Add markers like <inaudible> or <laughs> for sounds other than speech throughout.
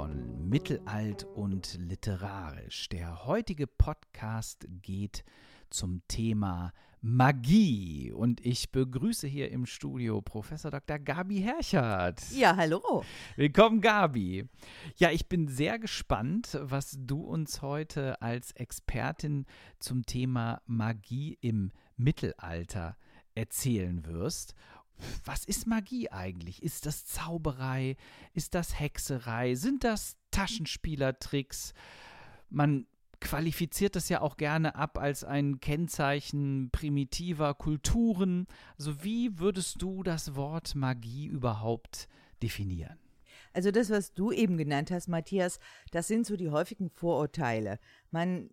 von Mittelalt und Literarisch. Der heutige Podcast geht zum Thema Magie und ich begrüße hier im Studio Professor Dr. Gabi Herchert. Ja, hallo. Willkommen, Gabi. Ja, ich bin sehr gespannt, was du uns heute als Expertin zum Thema Magie im Mittelalter erzählen wirst was ist Magie eigentlich? Ist das Zauberei? Ist das Hexerei? Sind das Taschenspielertricks? Man qualifiziert das ja auch gerne ab als ein Kennzeichen primitiver Kulturen. Also wie würdest du das Wort Magie überhaupt definieren? Also das, was du eben genannt hast, Matthias, das sind so die häufigen Vorurteile. Man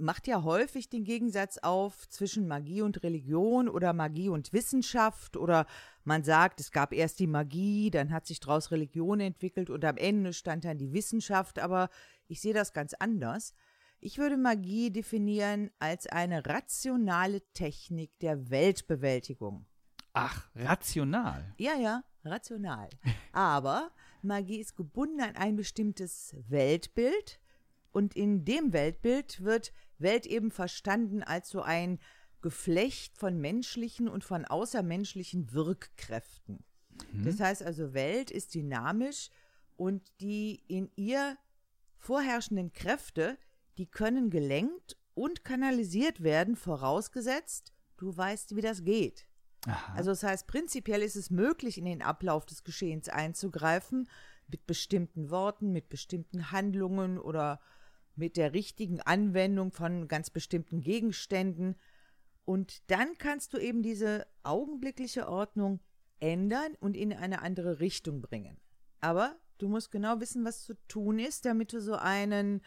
macht ja häufig den Gegensatz auf zwischen Magie und Religion oder Magie und Wissenschaft oder man sagt, es gab erst die Magie, dann hat sich daraus Religion entwickelt und am Ende stand dann die Wissenschaft, aber ich sehe das ganz anders. Ich würde Magie definieren als eine rationale Technik der Weltbewältigung. Ach, rational. Ja, ja, rational. <laughs> Aber Magie ist gebunden an ein bestimmtes Weltbild und in dem Weltbild wird Welt eben verstanden als so ein Geflecht von menschlichen und von außermenschlichen Wirkkräften. Mhm. Das heißt also, Welt ist dynamisch und die in ihr vorherrschenden Kräfte, die können gelenkt und kanalisiert werden, vorausgesetzt, du weißt, wie das geht. Aha. Also das heißt, prinzipiell ist es möglich, in den Ablauf des Geschehens einzugreifen, mit bestimmten Worten, mit bestimmten Handlungen oder mit der richtigen Anwendung von ganz bestimmten Gegenständen. Und dann kannst du eben diese augenblickliche Ordnung ändern und in eine andere Richtung bringen. Aber du musst genau wissen, was zu tun ist, damit du so einen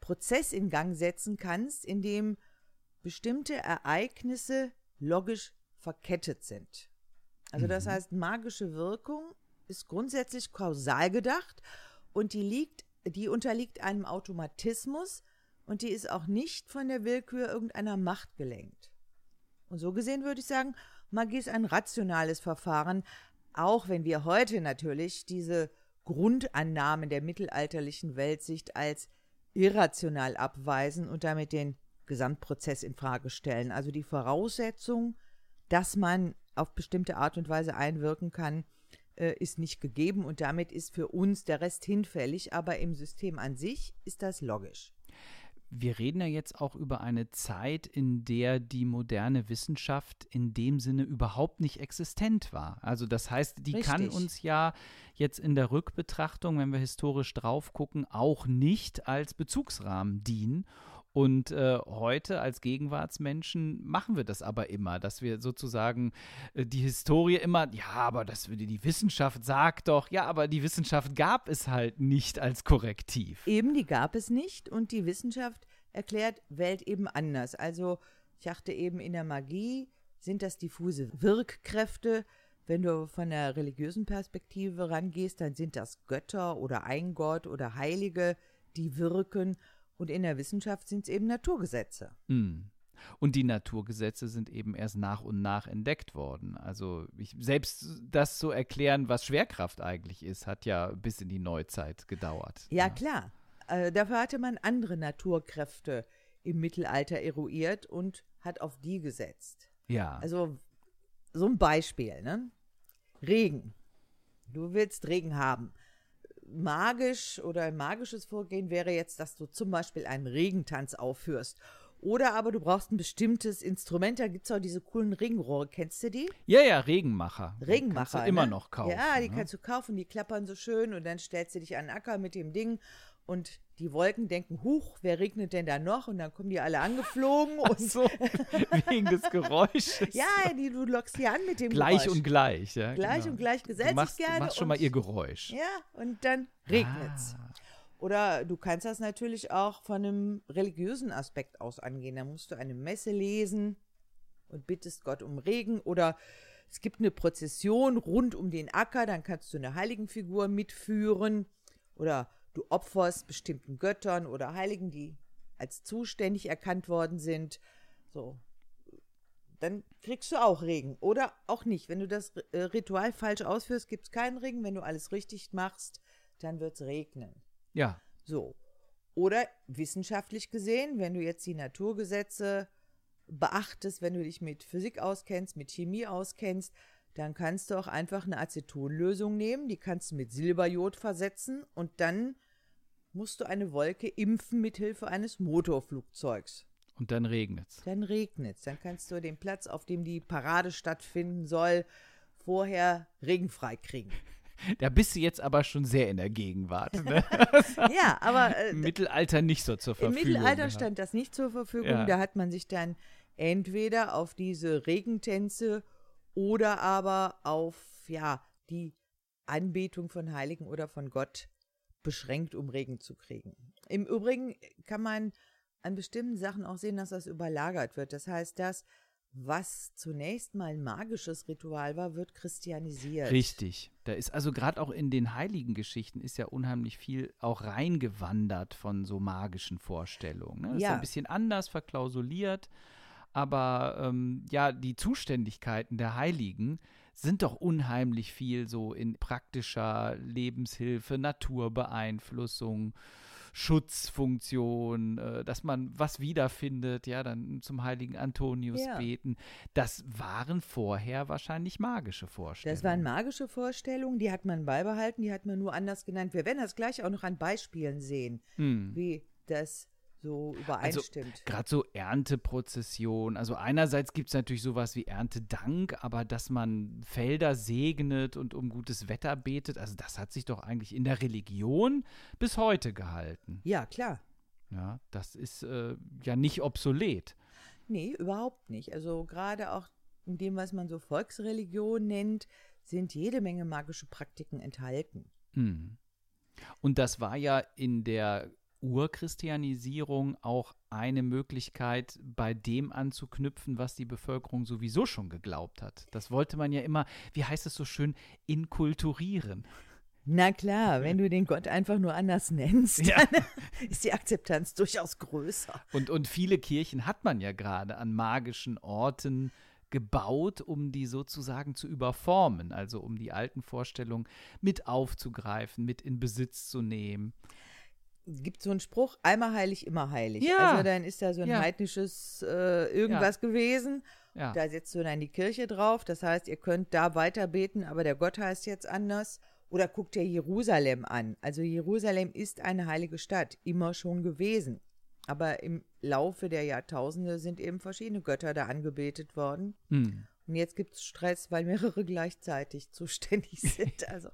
Prozess in Gang setzen kannst, in dem bestimmte Ereignisse logisch verkettet sind. Also das mhm. heißt, magische Wirkung ist grundsätzlich kausal gedacht und die liegt die unterliegt einem Automatismus und die ist auch nicht von der Willkür irgendeiner Macht gelenkt. Und so gesehen würde ich sagen, Magie ist ein rationales Verfahren, auch wenn wir heute natürlich diese Grundannahmen der mittelalterlichen Weltsicht als irrational abweisen und damit den Gesamtprozess in Frage stellen. Also die Voraussetzung, dass man auf bestimmte Art und Weise einwirken kann, äh, ist nicht gegeben und damit ist für uns der Rest hinfällig, aber im System an sich ist das logisch. Wir reden ja jetzt auch über eine Zeit, in der die moderne Wissenschaft in dem Sinne überhaupt nicht existent war. Also das heißt, die Richtig. kann uns ja jetzt in der Rückbetrachtung, wenn wir historisch drauf gucken, auch nicht als Bezugsrahmen dienen. Und äh, heute als Gegenwartsmenschen machen wir das aber immer, dass wir sozusagen äh, die Historie immer, ja, aber das würde die Wissenschaft sagt doch, ja, aber die Wissenschaft gab es halt nicht als Korrektiv. Eben, die gab es nicht und die Wissenschaft erklärt Welt eben anders. Also ich dachte eben in der Magie sind das diffuse Wirkkräfte. Wenn du von der religiösen Perspektive rangehst, dann sind das Götter oder ein Gott oder Heilige, die wirken. Und in der Wissenschaft sind es eben Naturgesetze. Mm. Und die Naturgesetze sind eben erst nach und nach entdeckt worden. Also ich, selbst das zu erklären, was Schwerkraft eigentlich ist, hat ja bis in die Neuzeit gedauert. Ja, ja. klar. Äh, dafür hatte man andere Naturkräfte im Mittelalter eruiert und hat auf die gesetzt. Ja. Also so ein Beispiel, ne? Regen. Du willst Regen haben magisch oder ein magisches Vorgehen wäre jetzt, dass du zum Beispiel einen Regentanz aufführst. Oder aber du brauchst ein bestimmtes Instrument, da gibt es auch diese coolen Regenrohre. Kennst du die? Ja, ja, Regenmacher. Regenmacher. Kannst du immer ne? noch kaufen. Ja, die ne? kannst du kaufen, die klappern so schön und dann stellst du dich an den Acker mit dem Ding und die Wolken denken, huch, wer regnet denn da noch? Und dann kommen die alle angeflogen. und so, <laughs> wegen des Geräusches. ja, die, du lockst sie an mit dem gleich Geräusch. und gleich. Ja, gleich genau. und gleich gesellt machst, sich gerne. Du machst schon mal ihr Geräusch. Ja, und dann regnet's. Ah. Oder du kannst das natürlich auch von einem religiösen Aspekt aus angehen. Da musst du eine Messe lesen und bittest Gott um Regen. Oder es gibt eine Prozession rund um den Acker, dann kannst du eine Heiligenfigur mitführen. Oder du opferst bestimmten Göttern oder Heiligen, die als zuständig erkannt worden sind. So. Dann kriegst du auch Regen. Oder auch nicht. Wenn du das äh, Ritual falsch ausführst, gibt es keinen Regen. Wenn du alles richtig machst, dann wird es regnen. Ja. So. Oder wissenschaftlich gesehen, wenn du jetzt die Naturgesetze beachtest, wenn du dich mit Physik auskennst, mit Chemie auskennst, dann kannst du auch einfach eine Acetonlösung nehmen, die kannst du mit Silberjod versetzen und dann musst du eine Wolke impfen mit Hilfe eines Motorflugzeugs. Und dann regnet es. Dann regnet es. Dann kannst du den Platz, auf dem die Parade stattfinden soll, vorher regenfrei kriegen. <laughs> Da bist du jetzt aber schon sehr in der Gegenwart. Ne? <laughs> ja, aber äh, im Mittelalter nicht so zur Verfügung. Im Mittelalter stand das nicht zur Verfügung. Ja. Da hat man sich dann entweder auf diese Regentänze oder aber auf ja die Anbetung von Heiligen oder von Gott beschränkt, um Regen zu kriegen. Im Übrigen kann man an bestimmten Sachen auch sehen, dass das überlagert wird. Das heißt, das, was zunächst mal ein magisches Ritual war, wird christianisiert. Richtig. Da ist also gerade auch in den heiligen Geschichten ist ja unheimlich viel auch reingewandert von so magischen Vorstellungen. Ne? Das Ist Ja. ein bisschen anders verklausuliert, aber ähm, ja, die Zuständigkeiten der Heiligen sind doch unheimlich viel so in praktischer Lebenshilfe, Naturbeeinflussung, Schutzfunktion, äh, dass man was wiederfindet, ja, dann zum heiligen Antonius Ja. beten. Das waren vorher wahrscheinlich magische Vorstellungen. Das waren magische Vorstellungen, die hat man beibehalten, die hat man nur anders genannt. Wir werden das gleich auch noch an Beispielen sehen, Hm. wie das so Also übereinstimmt. gerade so Ernteprozession. Also einerseits gibt es natürlich sowas wie Erntedank, aber dass man Felder segnet und um gutes Wetter betet, also das hat sich doch eigentlich in der Religion bis heute gehalten. ja, klar. Ja, das ist äh, ja nicht obsolet. Nee, überhaupt nicht. Also gerade auch in dem, was man so Volksreligion nennt, sind jede Menge magische Praktiken enthalten. Hm. Und das war ja in der Urchristianisierung auch eine Möglichkeit, bei dem anzuknüpfen, was die Bevölkerung sowieso schon geglaubt hat. Das wollte man ja immer, wie heißt es so schön, inkulturieren. Na klar, wenn du den Gott einfach nur anders nennst, Ja. dann <laughs> ist die Akzeptanz durchaus größer. Und, und viele Kirchen hat man ja gerade an magischen Orten gebaut, um die sozusagen zu überformen, also um die alten Vorstellungen mit aufzugreifen, mit in Besitz zu nehmen. Es gibt so einen Spruch, einmal heilig, immer heilig. Ja. Also dann ist da so ein Ja. heidnisches äh, irgendwas gewesen. Ja. Da setzt du dann die Kirche drauf. Das heißt, ihr könnt da weiter beten, aber der Gott heißt jetzt anders. Oder guckt dir Jerusalem an. Also Jerusalem ist eine heilige Stadt, immer schon gewesen. Aber im Laufe der Jahrtausende sind eben verschiedene Götter da angebetet worden. Hm. Und jetzt gibt es Stress, weil mehrere gleichzeitig zuständig <laughs> sind. Also,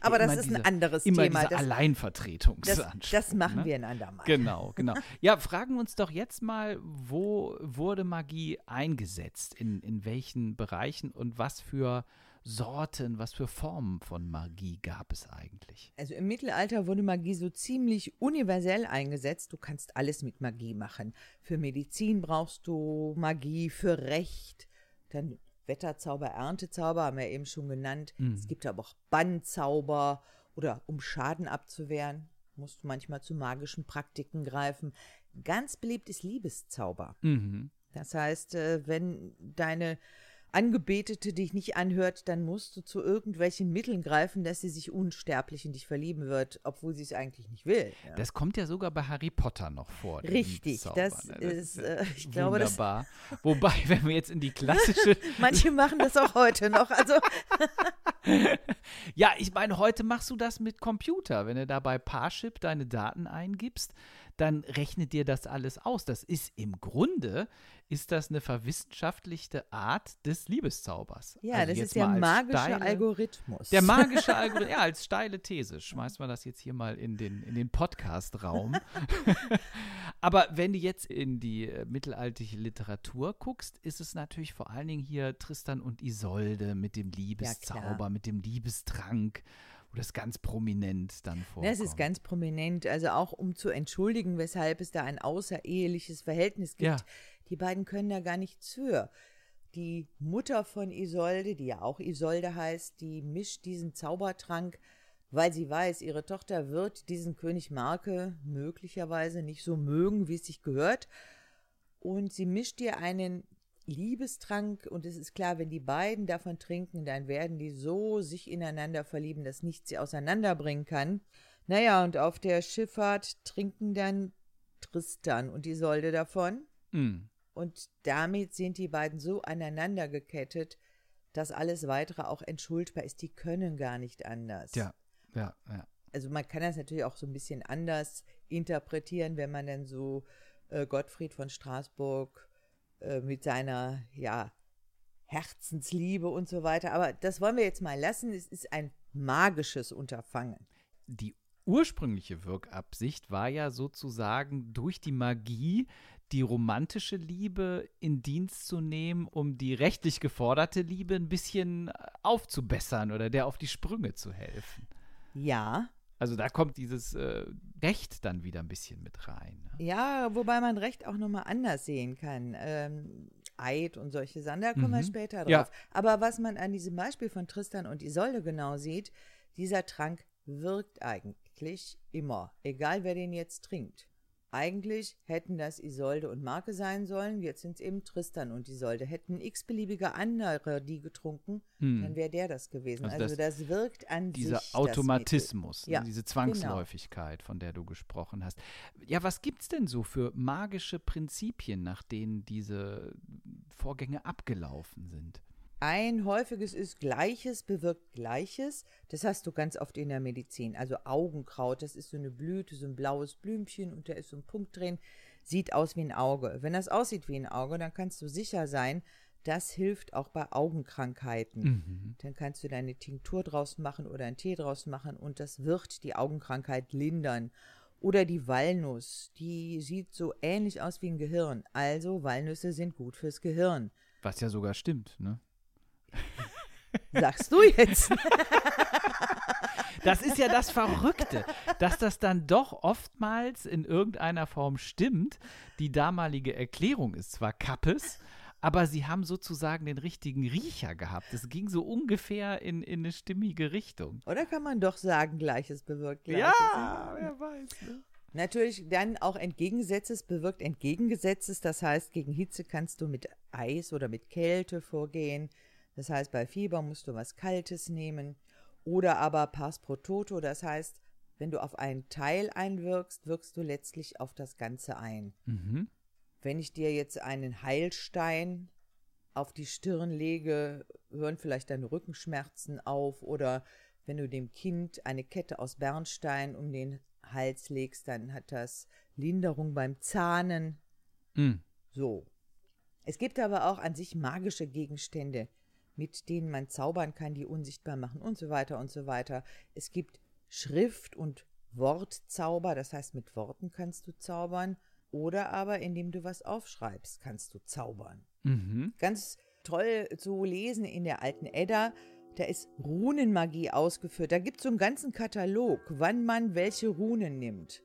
aber das ist diese- ein anderes Immer Thema. diese Das, Alleinvertretungsanspruch. das, das machen ne? wir ein andermal. Genau, genau. <laughs> Ja, fragen uns doch jetzt mal, wo wurde Magie eingesetzt? In, in welchen Bereichen und was für Sorten, was für Formen von Magie gab es eigentlich? Also im Mittelalter wurde Magie so ziemlich universell eingesetzt. Du kannst alles mit Magie machen. Für Medizin brauchst du Magie, für Recht, dann Wetterzauber, Erntezauber, haben wir eben schon genannt. Es gibt aber auch Bannzauber oder um Schaden abzuwehren, musst du manchmal zu magischen Praktiken greifen. Ganz beliebt ist Liebeszauber. Mhm. Das heißt, äh, wenn deine Angebetete dich nicht anhört, dann musst du zu irgendwelchen Mitteln greifen, dass sie sich unsterblich in dich verlieben wird, obwohl sie es eigentlich nicht will. Ja. Das kommt ja sogar bei Harry Potter noch vor. Richtig, Liebeszauber, das ne? ist, ja äh, ich <laughs> glaube, das- wunderbar. Wobei, wenn wir jetzt in die klassische <laughs> Manche machen das auch heute noch. Also <laughs> Ja, ich meine, heute machst du das mit Computer. Wenn du da bei Parship deine Daten eingibst, dann rechnet dir das alles aus. Das ist im Grunde, ist das eine verwissenschaftlichte Art des Liebeszaubers. ja, Also das ist der magische steile- Algorithmus. Der magische <laughs> Algorithmus, ja, als steile These. Schmeißen wir das jetzt hier mal in den, in den Podcast-Raum. <laughs> Aber wenn du jetzt in die äh, mittelalterliche Literatur guckst, ist es natürlich vor allen Dingen hier Tristan und Isolde mit dem Liebeszauber, mit dem Liebestrank, wo das ganz prominent dann vorkommt. Das ist ganz prominent, also auch um zu entschuldigen, weshalb es da ein außereheliches Verhältnis gibt. Ja. Die beiden können da gar nichts für. Die Mutter von Isolde, die ja auch Isolde heißt, die mischt diesen Zaubertrank, weil sie weiß, ihre Tochter wird diesen König Marke möglicherweise nicht so mögen, wie es sich gehört. Und sie mischt ihr einen Liebestrank und es ist klar, wenn die beiden davon trinken, dann werden die so sich ineinander verlieben, dass nichts sie auseinanderbringen kann. Naja, und auf der Schifffahrt trinken dann Tristan und Isolde davon. Mm. Und damit sind die beiden so aneinander gekettet, dass alles weitere auch entschuldbar ist. Die können gar nicht anders. Ja, ja, ja. Also man kann das natürlich auch so ein bisschen anders interpretieren, wenn man dann so äh, Gottfried von Straßburg äh, mit seiner, ja, Herzensliebe und so weiter. Aber das wollen wir jetzt mal lassen. Es ist ein magisches Unterfangen. Die ursprüngliche Wirkabsicht war ja sozusagen durch die Magie die romantische Liebe in Dienst zu nehmen, um die rechtlich geforderte Liebe ein bisschen aufzubessern oder der auf die Sprünge zu helfen. Ja. Also da kommt dieses äh, Recht dann wieder ein bisschen mit rein. Ne? Ja, wobei man Recht auch nochmal anders sehen kann. Ähm, Eid und solche Sachen, da kommen wir Mhm. später drauf. Ja. Aber was man an diesem Beispiel von Tristan und Isolde genau sieht, dieser Trank wirkt eigentlich immer, egal wer den jetzt trinkt. Eigentlich hätten das Isolde und Marke sein sollen, jetzt sind es eben Tristan und Isolde. Hätten x-beliebige andere die getrunken, Hm. dann wäre der das gewesen. Also Also, das, wirkt an Dieser sich Automatismus, Das Mittel. Ja, ne, diese genau. Zwangsläufigkeit, von der du gesprochen hast. Ja, was gibt's denn so für magische Prinzipien, nach denen diese Vorgänge abgelaufen sind? Ein häufiges ist Gleiches bewirkt Gleiches. Das hast du ganz oft in der Medizin. Also Augenkraut, das ist so eine Blüte, so ein blaues Blümchen und da ist so ein Punkt drin. Sieht aus wie ein Auge. Wenn das aussieht wie ein Auge, dann kannst du sicher sein, das hilft auch bei Augenkrankheiten. Mhm. Dann kannst du deine Tinktur draus machen oder einen Tee draus machen und das wird die Augenkrankheit lindern. Oder die Walnuss, die sieht so ähnlich aus wie ein Gehirn. Also Walnüsse sind gut fürs Gehirn. Was ja sogar stimmt, ne? <laughs> Sagst du jetzt? <laughs> Das ist ja das Verrückte, dass das dann doch oftmals in irgendeiner Form stimmt. Die damalige Erklärung ist zwar Kappes, aber sie haben sozusagen den richtigen Riecher gehabt. Es ging so ungefähr in, in eine stimmige Richtung. Oder kann man doch sagen, Gleiches bewirkt Gleiches? Ja, wer weiß. Ne? Natürlich dann auch Entgegengesetztes bewirkt Entgegengesetztes. Das heißt, gegen Hitze kannst du mit Eis oder mit Kälte vorgehen. Das heißt, bei Fieber musst du was Kaltes nehmen. Oder aber Pars pro Toto. Das heißt, wenn du auf einen Teil einwirkst, wirkst du letztlich auf das Ganze ein. Mhm. Wenn ich dir jetzt einen Heilstein auf die Stirn lege, hören vielleicht deine Rückenschmerzen auf. Oder wenn du dem Kind eine Kette aus Bernstein um den Hals legst, dann hat das Linderung beim Zahnen. Mhm. So. Es gibt aber auch an sich magische Gegenstände, mit denen man zaubern kann, die unsichtbar machen und so weiter und so weiter. Es gibt Schrift- und Wortzauber, das heißt, mit Worten kannst du zaubern. Oder aber, indem du was aufschreibst, kannst du zaubern. Mhm. Ganz toll zu lesen in der alten Edda. Da ist Runenmagie ausgeführt. Da gibt es so einen ganzen Katalog, wann man welche Runen nimmt.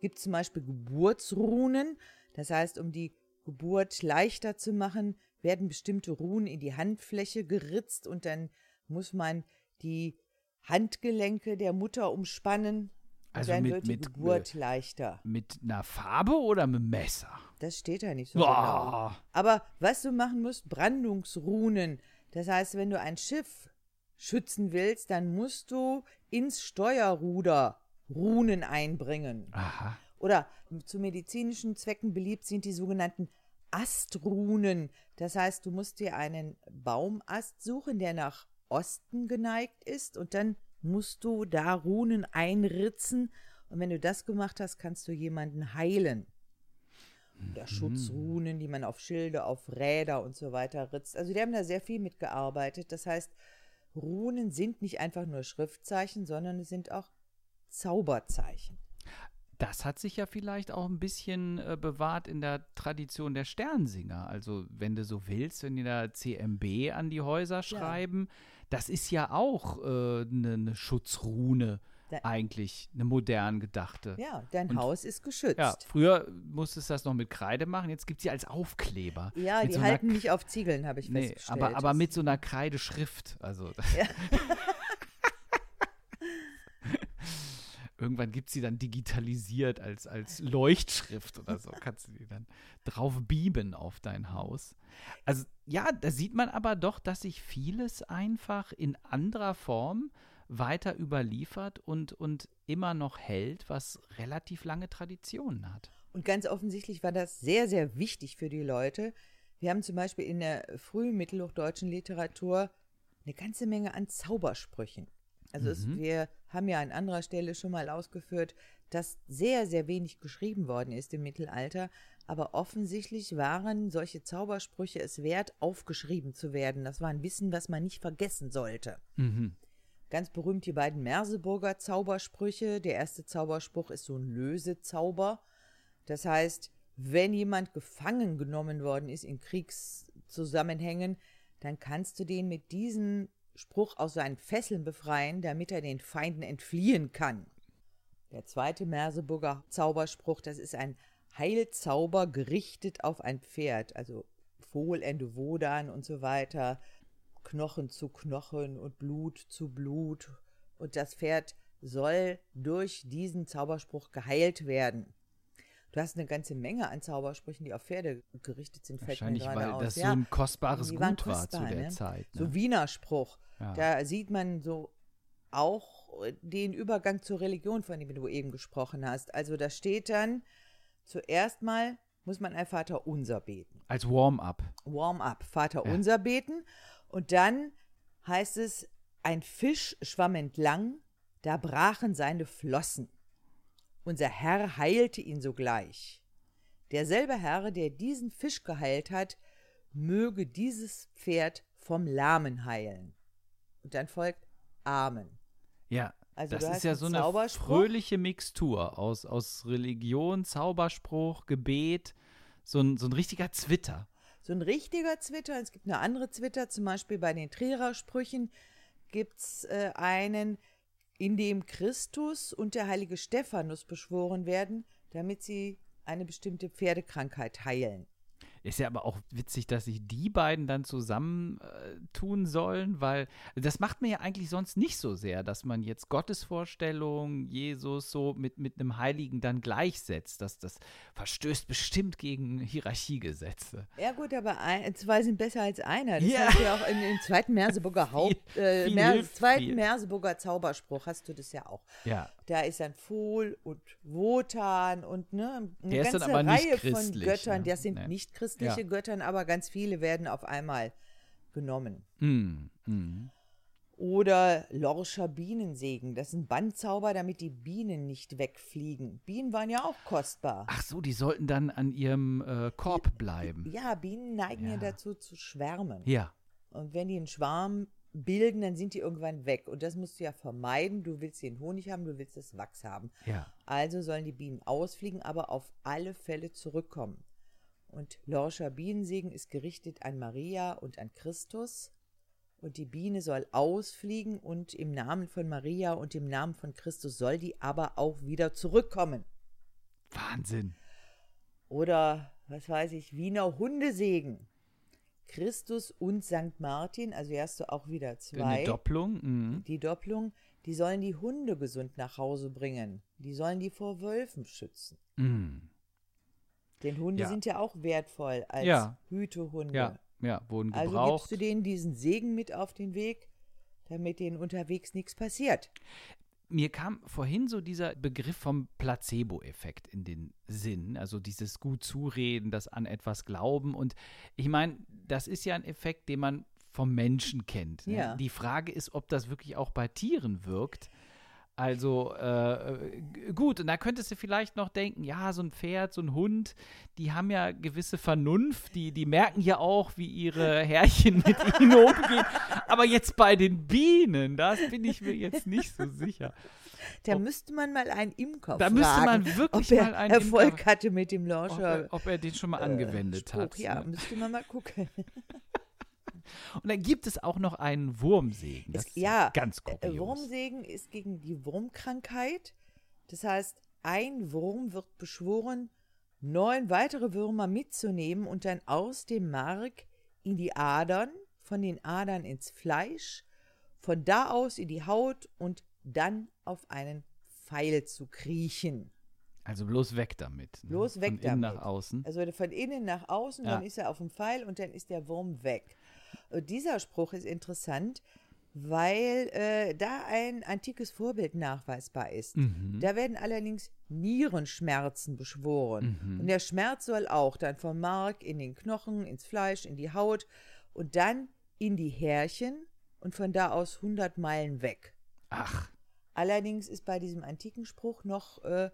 Gibt zum Beispiel Geburtsrunen. Das heißt, um die Geburt leichter zu machen, werden bestimmte Runen in die Handfläche geritzt und dann muss man die Handgelenke der Mutter umspannen. Und Also dann mit- wird die mit, Geburt leichter. Mit einer Farbe oder mit Messer? Das steht da nicht so genau. Boah. Aber was du machen musst, Brandungsrunen. Das heißt, wenn du ein Schiff schützen willst, dann musst du ins Steuerruder Runen einbringen. Aha. Oder zu medizinischen Zwecken beliebt sind die sogenannten Astrunen. Das heißt, du musst dir einen Baumast suchen, der nach Osten geneigt ist und dann musst du da Runen einritzen und wenn du das gemacht hast, kannst du jemanden heilen. Oder Schutzrunen, die man auf Schilde, auf Räder und so weiter ritzt. Also die haben da sehr viel mitgearbeitet. Das heißt, Runen sind nicht einfach nur Schriftzeichen, sondern es sind auch Zauberzeichen. Das hat sich ja vielleicht auch ein bisschen äh, bewahrt in der Tradition der Sternsinger. Also, wenn du so willst, wenn die da CMB an die Häuser schreiben, das ist ja auch eine äh, ne- ne Schutzrune Da- eigentlich, eine modern gedachte. Ja, dein Und- Haus ist geschützt. Ja, früher musstest du das noch mit Kreide machen, jetzt gibt es sie als Aufkleber. Ja, die so halten nicht auf Ziegeln, habe ich Nee, festgestellt. aber, aber mit so einer Kreideschrift. Also. <laughs> Irgendwann gibt es sie dann digitalisiert als, als Leuchtschrift oder so. Kannst du die dann drauf bieben auf dein Haus. Also ja, da sieht man aber doch, dass sich vieles einfach in anderer Form weiter überliefert und, und immer noch hält, was relativ lange Traditionen hat. Und ganz offensichtlich war das sehr, sehr wichtig für die Leute. Wir haben zum Beispiel in der frühen mittelhochdeutschen Literatur eine ganze Menge an Zaubersprüchen. Also mhm. es, wir haben ja an anderer Stelle schon mal ausgeführt, dass sehr, sehr wenig geschrieben worden ist im Mittelalter, aber offensichtlich waren solche Zaubersprüche es wert, aufgeschrieben zu werden. Das war ein Wissen, was man nicht vergessen sollte. Mhm. Ganz berühmt die beiden Merseburger Zaubersprüche. Der erste Zauberspruch ist so ein Lösezauber. Das heißt, wenn jemand gefangen genommen worden ist in Kriegszusammenhängen, dann kannst du den mit diesem Spruch aus seinen Fesseln befreien, damit er den Feinden entfliehen kann. Der zweite Merseburger Zauberspruch, das ist ein Heilzauber gerichtet auf ein Pferd, also Vohlende Wodan und so weiter, Knochen zu Knochen und Blut zu Blut. Und das Pferd soll durch diesen Zauberspruch geheilt werden. Du hast eine ganze Menge an Zaubersprüchen, die auf Pferde gerichtet sind. Wahrscheinlich, weil aus. das ja, so ein kostbares Gut war kostbar, zu der ne? Zeit. Ne? So Wiener Spruch. Ja. Da sieht man so auch den Übergang zur Religion, von dem du eben gesprochen hast. Also da steht dann, zuerst mal muss man ein Vater unser beten. Als Warm-up. Warm-up, Vater ja. unser beten. Und dann heißt es, ein Fisch schwamm entlang, da brachen seine Flossen. Unser Herr heilte ihn sogleich. Derselbe Herr, der diesen Fisch geheilt hat, möge dieses Pferd vom Lahmen heilen. Und dann folgt Amen. Ja, also das ist ja so eine fröhliche Mixtur aus, aus Religion, Zauberspruch, Gebet, so ein, so ein richtiger Zwitter. So ein richtiger Zwitter. Es gibt eine andere Zwitter, zum Beispiel bei den Trierer Sprüchen gibt es äh, einen, in dem Christus und der heilige Stephanus beschworen werden, damit sie eine bestimmte Pferdekrankheit heilen. Ist ja aber auch witzig, dass sich die beiden dann zusammen äh, tun sollen, weil das macht man ja eigentlich sonst nicht so sehr, dass man jetzt Gottesvorstellung, Jesus so mit, mit einem Heiligen dann gleichsetzt. Das, das verstößt bestimmt gegen Hierarchiegesetze. Ja gut, aber ein, zwei sind besser als einer. Das ja. hast du ja auch in, im zweiten Merseburger <laughs> Haupt, äh, Mer zweiten viel. Merseburger Zauberspruch hast du das ja auch. Ja. Da ist dann Fohl und Wotan und ne, eine Der ganze Reihe von Göttern. Ne? Das sind nee. nicht christliche ja. Göttern, aber ganz viele werden auf einmal genommen. Mm, mm. Oder Lorscher Bienensegen. Das ist ein Bandzauber, damit die Bienen nicht wegfliegen. Bienen waren ja auch kostbar. Ach so, die sollten dann an ihrem äh, Korb bleiben. Ja, Bienen neigen ja. ja dazu zu schwärmen. Ja. Und wenn die einen Schwarm bilden, dann sind die irgendwann weg. Und das musst du ja vermeiden. Du willst den Honig haben, du willst das Wachs haben. Ja. Also sollen die Bienen ausfliegen, aber auf alle Fälle zurückkommen. Und Lorscher Bienensegen ist gerichtet an Maria und an Christus. Und die Biene soll ausfliegen und im Namen von Maria und im Namen von Christus soll die aber auch wieder zurückkommen. Wahnsinn. Oder, was weiß ich, Wiener Hundesegen. Christus und St. Martin, also hier hast du auch wieder zwei. Die Doppelung. Mhm. Die Doppelung, die sollen die Hunde gesund nach Hause bringen. Die sollen die vor Wölfen schützen. Mhm. Denn Hunde ja. sind ja auch wertvoll als ja. Hütehunde. Ja, ja, wurden gebraucht. Also gibst du denen diesen Segen mit auf den Weg, damit denen unterwegs nichts passiert mir kam vorhin so dieser Begriff vom Placebo-Effekt in den Sinn, also dieses gut zureden, das an etwas glauben. Und ich meine, das ist ja ein Effekt, den man vom Menschen kennt. Ne? Ja. Die Frage ist, ob das wirklich auch bei Tieren wirkt. Also äh, gut, und da könntest du vielleicht noch denken, ja, so ein Pferd, so ein Hund, die haben ja gewisse Vernunft, die, die merken ja auch, wie ihre Herrchen mit <laughs> ihnen umgehen. Aber jetzt bei den Bienen, das bin ich mir jetzt nicht so sicher. Da ob, müsste man mal einen Imker da fragen. Da müsste man wirklich ob er mal einen Erfolg Imker, hatte mit dem Launcher. Ob er, ob er den schon mal äh, angewendet Spruch, hat. Ja, ne? müsste man mal gucken. <laughs> Und dann gibt es auch noch einen Wurmsegen. Das es, ja, ganz äh, kurios. Wurmsegen ist gegen die Wurmkrankheit. Das heißt, ein Wurm wird beschworen, neun weitere Würmer mitzunehmen und dann aus dem Mark in die Adern, von den Adern ins Fleisch, von da aus in die Haut und dann auf einen Pfeil zu kriechen. Also bloß weg damit. Ne? Bloß weg Von innen damit. nach außen. Also von innen nach außen, Ja. dann ist er auf dem Pfeil und dann ist der Wurm weg. Und dieser Spruch ist interessant, weil äh, da ein antikes Vorbild nachweisbar ist. Mhm. Da werden allerdings Nierenschmerzen beschworen. Mhm. Und der Schmerz soll auch dann vom Mark in den Knochen, ins Fleisch, in die Haut und dann in die Härchen und von da aus 100 Meilen weg. Ach, Allerdings ist bei diesem antiken Spruch noch äh,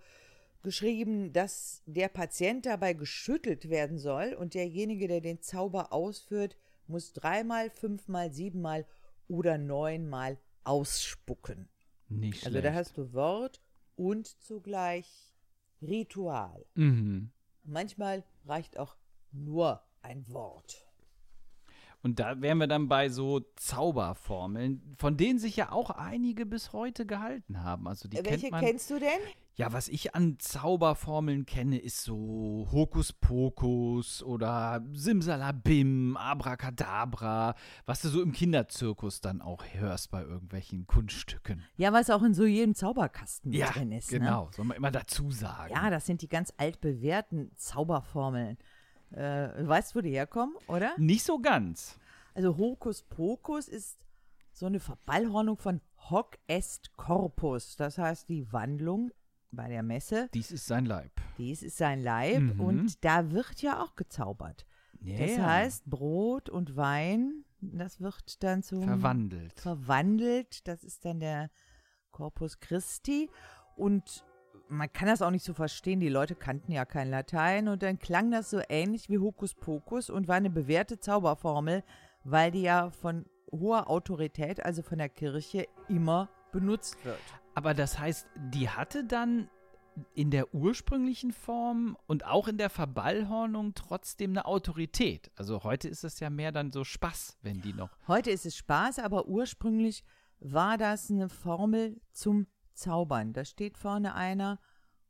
geschrieben, dass der Patient dabei geschüttelt werden soll und derjenige, der den Zauber ausführt, muss dreimal, fünfmal, siebenmal oder neunmal ausspucken. nicht Also schlecht. da hast du Wort und zugleich Ritual. mhm. Manchmal reicht auch nur ein Wort. Und da wären wir dann bei so Zauberformeln, von denen sich ja auch einige bis heute gehalten haben. Also die Äh, Welche kennt man. kennst du denn? Ja, was ich an Zauberformeln kenne, ist so Hokuspokus oder Simsalabim, Abracadabra, was du so im Kinderzirkus dann auch hörst bei irgendwelchen Kunststücken. Ja, was auch in so jedem Zauberkasten Ja, drin ist. Ne? genau, soll man immer dazu sagen. Ja, das sind die ganz altbewährten Zauberformeln. Äh, weißt du, wo die herkommen, oder? Nicht so ganz. Also Hokus Pokus ist so eine Verballhornung von Hoc est Corpus. Das heißt, die Wandlung bei der Messe, Dies ist sein Leib. dies ist sein Leib Mhm. und da wird ja auch gezaubert. Ja, Das heißt, Brot und Wein, das wird dann zum verwandelt. verwandelt. Das ist dann der Corpus Christi. Und man kann das auch nicht so verstehen. Die Leute kannten ja kein Latein. Und dann klang das so ähnlich wie Hokus Pokus und war eine bewährte Zauberformel, weil die ja von hoher Autorität, also von der Kirche, immer benutzt wird. Aber das heißt, die hatte dann in der ursprünglichen Form und auch in der Verballhornung trotzdem eine Autorität. Also heute ist es ja mehr dann so Spaß, wenn die noch. Heute ist es Spaß, aber ursprünglich war das eine Formel zum Zaubern. Da steht vorne einer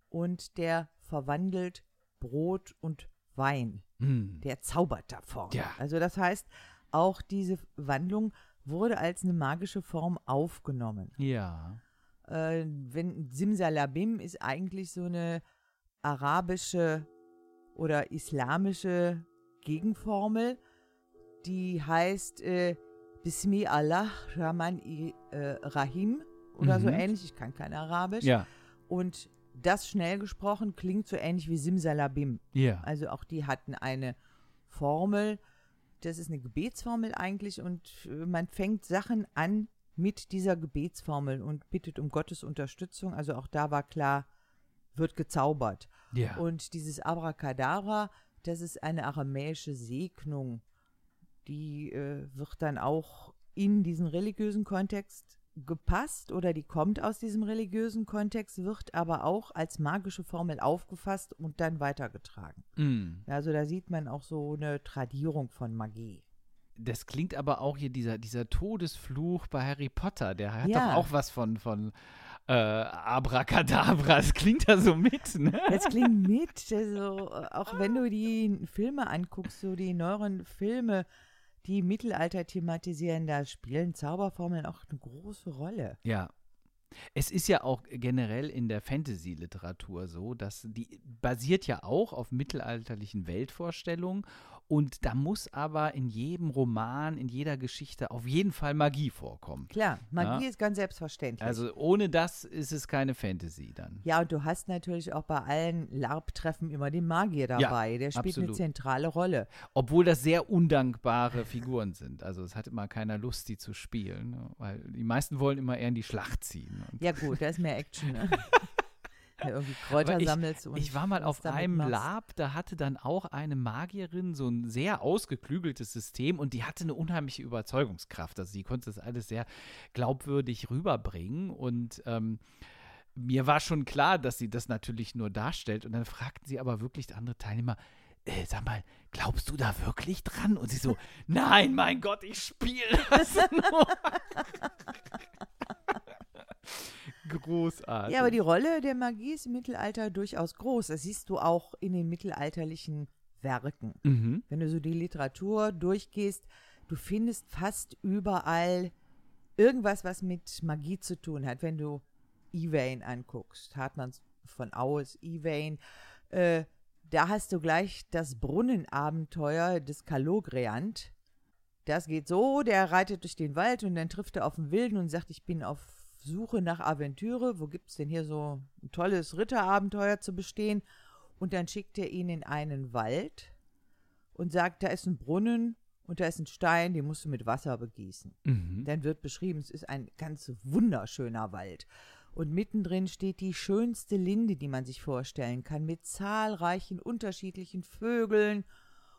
und der verwandelt Brot und Wein. Hm. Der zaubert davon. Ja. Also das heißt, auch diese Wandlung wurde als eine magische Form aufgenommen. Ja. Äh, wenn Simsalabim ist eigentlich so eine arabische oder islamische Gegenformel, die heißt äh, Bismi Allah Rahman i, äh, Rahim oder so Mhm. ähnlich. Ich kann kein Arabisch. Ja. Und das schnell gesprochen klingt so ähnlich wie Simsalabim. Ja. Also auch die hatten eine Formel. Das ist eine Gebetsformel eigentlich und äh, man fängt Sachen an mit dieser Gebetsformel und bittet um Gottes Unterstützung. Also auch da war klar, wird gezaubert. Ja. Und dieses Abracadabra, das ist eine aramäische Segnung. Die äh, wird dann auch in diesen religiösen Kontext gepasst oder die kommt aus diesem religiösen Kontext, wird aber auch als magische Formel aufgefasst und dann weitergetragen. Hm. Also da sieht man auch so eine Tradierung von Magie. Das klingt aber auch hier, dieser, dieser Todesfluch bei Harry Potter, der hat Ja. doch auch was von, von äh, Abracadabra. Das klingt da so mit, ne? Das klingt mit, also auch wenn du die Filme anguckst, so die neueren Filme, die Mittelalter thematisieren, da spielen Zauberformeln auch eine große Rolle. Ja. Es ist ja auch generell in der Fantasy-Literatur so, dass die basiert ja auch auf mittelalterlichen Weltvorstellungen und da muss aber in jedem Roman, in jeder Geschichte auf jeden Fall Magie vorkommen. Klar, Magie Ja. ist ganz selbstverständlich. Also ohne das ist es keine Fantasy dann. ja, und du hast natürlich auch bei allen LARP-Treffen immer den Magier dabei. Der spielt eine absolut. zentrale Rolle. Obwohl das sehr undankbare Figuren sind. Also es hat immer keiner Lust, die zu spielen, weil die meisten wollen immer eher in die Schlacht ziehen. Ja gut, da ist mehr Action. Ne? <laughs> <laughs> ja, irgendwie Kräuter ich- sammelst und Ich war mal auf einem machst. Lab, da hatte dann auch eine Magierin so ein sehr ausgeklügeltes System und die hatte eine unheimliche Überzeugungskraft. Also sie konnte das alles sehr glaubwürdig rüberbringen und ähm, mir war schon klar, dass sie das natürlich nur darstellt und dann fragten sie aber wirklich andere Teilnehmer, äh, sag mal, glaubst du da wirklich dran? Und sie so, <laughs> nein, mein Gott, ich spiele das <laughs> nur. Großartig. Ja, aber die Rolle der Magie ist im Mittelalter durchaus groß. Das siehst du auch in den mittelalterlichen Werken. mhm. Wenn du so die Literatur durchgehst, du findest fast überall irgendwas, was mit Magie zu tun hat. Wenn du Evain anguckst, Hartmanns von Aues Evain, äh, da hast du gleich das Brunnenabenteuer des Kalogreant. Das geht so, der reitet durch den Wald und dann trifft er auf einen Wilden und sagt, ich bin auf Suche nach Aventüre. Wo gibt's denn hier so ein tolles Ritterabenteuer zu bestehen? Und dann schickt er ihn in einen Wald und sagt, da ist ein Brunnen und da ist ein Stein, den musst du mit Wasser begießen. Mhm. Dann wird beschrieben, es ist ein ganz wunderschöner Wald. Und mittendrin steht die schönste Linde, die man sich vorstellen kann, mit zahlreichen unterschiedlichen Vögeln.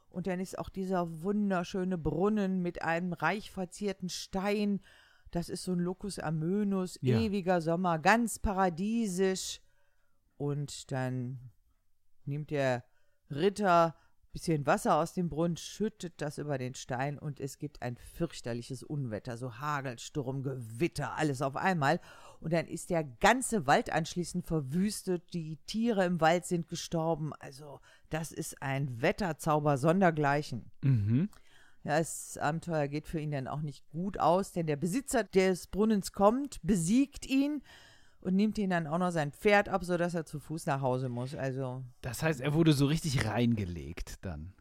Und dann ist auch dieser wunderschöne Brunnen mit einem reich verzierten Stein. Das ist so ein Locus Amönus, Ja. ewiger Sommer, ganz paradiesisch. Und dann nimmt der Ritter bisschen Wasser aus dem Brunnen, schüttet das über den Stein und es gibt ein fürchterliches Unwetter, so Hagel, Sturm, Gewitter, alles auf einmal. Und dann ist der ganze Wald anschließend verwüstet, die Tiere im Wald sind gestorben. Also das ist ein Wetterzauber sondergleichen. Mhm. Ja, das Abenteuer geht für ihn dann auch nicht gut aus, denn der Besitzer des Brunnens kommt, besiegt ihn und nimmt ihn dann auch noch sein Pferd ab, sodass er zu Fuß nach Hause muss. Also Das heißt, er wurde so richtig reingelegt dann.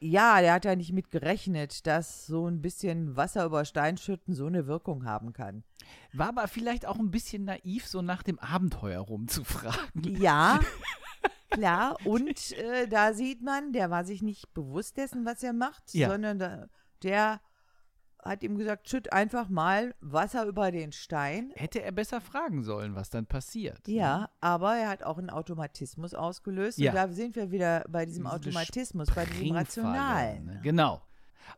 Ja, der hat ja nicht mit gerechnet, dass so ein bisschen Wasser über Stein schütten so eine Wirkung haben kann. War aber vielleicht auch ein bisschen naiv, so nach dem Abenteuer rumzufragen. Ja, <laughs> klar. <laughs> Und äh, da sieht man, der war sich nicht bewusst dessen, was er macht, Ja. sondern da, der hat ihm gesagt, schütt einfach mal Wasser über den Stein. Hätte er besser fragen sollen, was dann passiert. ne? Ja, aber er hat auch einen Automatismus ausgelöst. Ja. Und da sind wir wieder bei diesem Diese Automatismus, bei diesem Springfalle, Rationalen. Ne? Genau.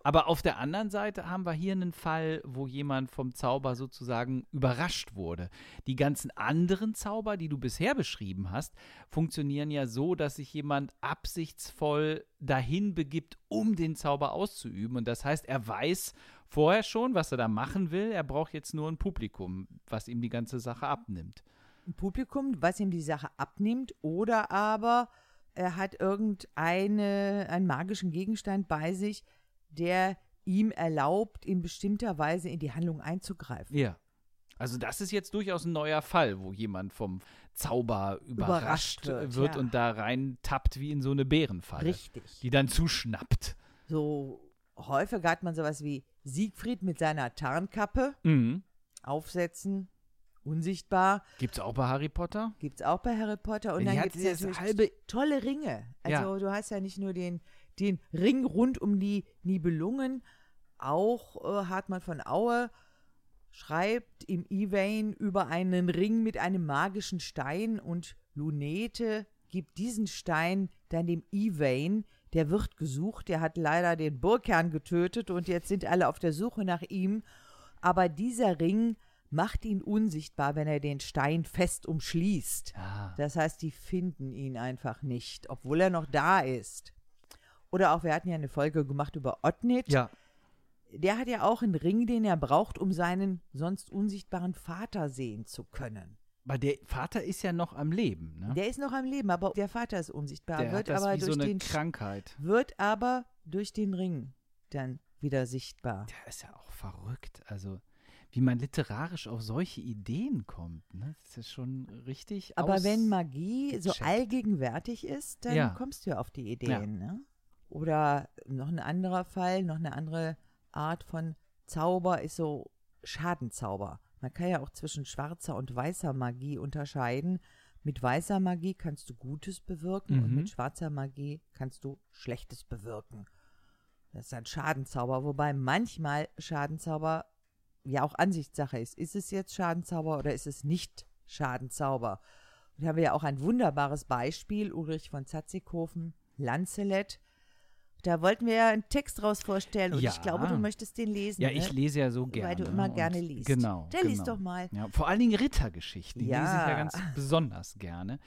Aber auf der anderen Seite haben wir hier einen Fall, wo jemand vom Zauber sozusagen überrascht wurde. Die ganzen anderen Zauber, die du bisher beschrieben hast, funktionieren ja so, dass sich jemand absichtsvoll dahin begibt, um den Zauber auszuüben. Und das heißt, er weiß vorher schon, was er da machen will. Er braucht jetzt nur ein Publikum, was ihm die ganze Sache abnimmt. ein Publikum, was ihm die Sache abnimmt, oder aber er hat irgendeine, einen magischen Gegenstand bei sich, der ihm erlaubt, in bestimmter Weise in die Handlung einzugreifen. Ja. Also das ist jetzt durchaus ein neuer Fall, wo jemand vom Zauber überrascht, Überrascht wird, wird, ja. und da rein tappt wie in so eine Bärenfalle, Richtig. die dann zuschnappt. So häufig hat man sowas wie Siegfried mit seiner Tarnkappe Mhm. aufsetzen, unsichtbar. Gibt's auch bei Harry Potter? Gibt es auch bei Harry Potter. Und Die dann gibt es halbe- tolle Ringe. Also Ja. du hast ja nicht nur den, den Ring rund um die Nibelungen, auch äh, Hartmann von Aue schreibt im Evain über einen Ring mit einem magischen Stein und Lunete gibt diesen Stein dann dem Evain. Der wird gesucht, der hat leider den Burgherrn getötet und jetzt sind alle auf der Suche nach ihm. Aber dieser Ring macht ihn unsichtbar, wenn er den Stein fest umschließt. Ah. Das heißt, die finden ihn einfach nicht, obwohl er noch da ist. Oder auch, wir hatten ja eine Folge gemacht über Otnit. Ja. Der hat ja auch einen Ring, den er braucht, um seinen sonst unsichtbaren Vater sehen zu können. Aber der Vater ist ja noch am Leben, ne? Der ist noch am Leben, aber der Vater ist unsichtbar. Der wird hat das aber wie so durch eine den Krankheit. wird aber durch den Ring dann wieder sichtbar. Der ist ja auch verrückt. Also, wie man literarisch auf solche Ideen kommt, ne? Das ist schon richtig Aber wenn Magie so allgegenwärtig ist, dann Ja. kommst du ja auf die Ideen. Ja. Ne? Oder noch ein anderer Fall, noch eine andere Art von Zauber ist so Schadenzauber. Man kann ja auch zwischen schwarzer und weißer Magie unterscheiden. Mit weißer Magie kannst du Gutes bewirken und Mhm. mit schwarzer Magie kannst du Schlechtes bewirken. Das ist ein Schadenzauber, wobei manchmal Schadenzauber ja auch Ansichtssache ist. Ist es jetzt Schadenzauber oder ist es nicht Schadenzauber? Und da haben wir ja auch ein wunderbares Beispiel, Ulrich von Zatzikhofen, Lancelet. Da wollten wir ja einen Text draus vorstellen und Ja. ich glaube, du möchtest den lesen. Ja, ne? ich lese ja so gerne. Weil du immer und- gerne liest. Genau. Dann genau. lies doch mal. Ja, vor allen Dingen Rittergeschichten. Die Ja. lese ich ja ganz besonders gerne.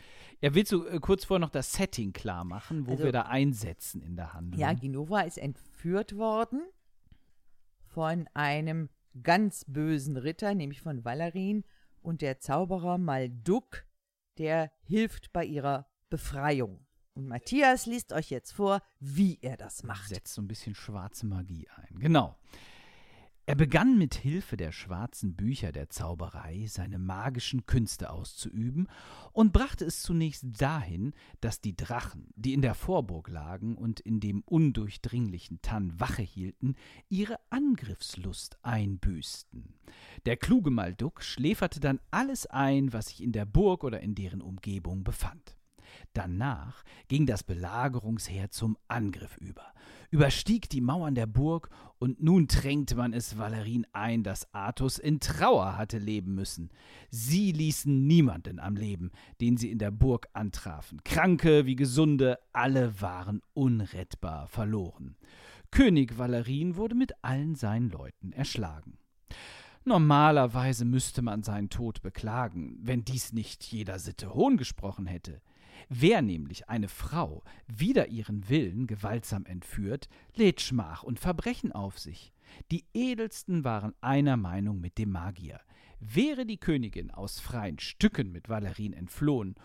Ja, willst du äh, kurz vorher noch das Setting klar machen, wo Also- wir da einsetzen in der Handlung? Ja, Genova ist entführt worden von einem ganz bösen Ritter, nämlich von Valerin, und der Zauberer Malduk, der hilft bei ihrer Befreiung. Und Matthias liest euch jetzt vor, wie er das macht. setzt so ein bisschen schwarze Magie ein. Genau. Er begann mit Hilfe der schwarzen Bücher der Zauberei seine magischen Künste auszuüben und brachte es zunächst dahin, dass die Drachen, die in der Vorburg lagen und in dem undurchdringlichen Tann Wache hielten, ihre Angriffslust einbüßten. Der kluge Malduk schläferte dann alles ein, was sich in der Burg oder in deren Umgebung befand. Danach ging das Belagerungsheer zum Angriff über, überstieg die Mauern der Burg, und nun drängte man es Valerin ein, dass Athos in Trauer hatte leben müssen. Sie ließen niemanden am Leben, den sie in der Burg antrafen. Kranke wie Gesunde, alle waren unrettbar verloren. König Valerin wurde mit allen seinen Leuten erschlagen. Normalerweise müsste man seinen Tod beklagen, wenn dies nicht jeder Sitte Hohn gesprochen hätte. Wer nämlich eine Frau wider ihren Willen gewaltsam entführt, lädt Schmach und Verbrechen auf sich. Die Edelsten waren einer Meinung mit dem Magier. Wäre die Königin aus freien Stücken mit Valerin entflohen,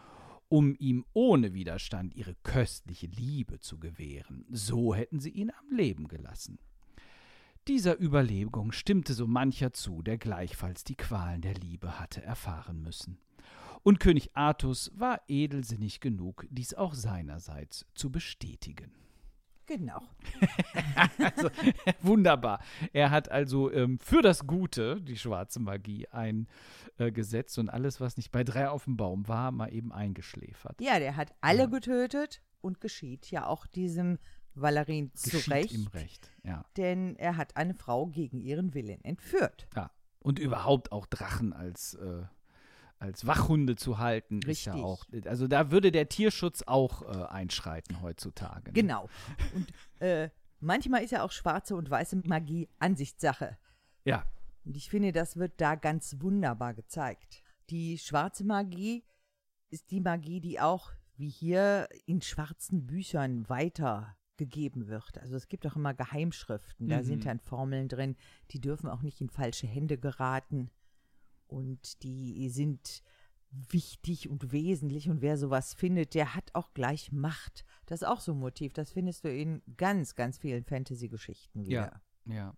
um ihm ohne Widerstand ihre köstliche Liebe zu gewähren, so hätten sie ihn am Leben gelassen. Dieser Überlegung stimmte so mancher zu, der gleichfalls die Qualen der Liebe hatte erfahren müssen und König Artus war edelsinnig genug, dies auch seinerseits zu bestätigen. Genau. <laughs> also, wunderbar. Er hat also ähm, für das Gute, die schwarze Magie, eingesetzt äh, und alles, was nicht bei drei auf dem Baum war, mal eben eingeschläfert. Ja, der hat alle ja. getötet und geschieht ja auch diesem Valerin zurecht. ihm recht, ja. Denn er hat eine Frau gegen ihren Willen entführt. Ja. Und überhaupt auch Drachen als äh, als Wachhunde zu halten, Richtig. ist ja auch. Also da würde der Tierschutz auch äh, einschreiten heutzutage. Ne? Genau. Und äh, manchmal ist ja auch schwarze und weiße Magie Ansichtssache. Ja. Und ich finde, das wird da ganz wunderbar gezeigt. Die schwarze Magie ist die Magie, die auch wie hier in schwarzen Büchern weitergegeben wird. Also es gibt auch immer Geheimschriften, da mhm. sind dann Formeln drin, die dürfen auch nicht in falsche Hände geraten und die sind wichtig und wesentlich und wer sowas findet, der hat auch gleich Macht. Das ist auch so ein Motiv, das findest du in ganz, ganz vielen Fantasy-Geschichten wieder. Ja, ja.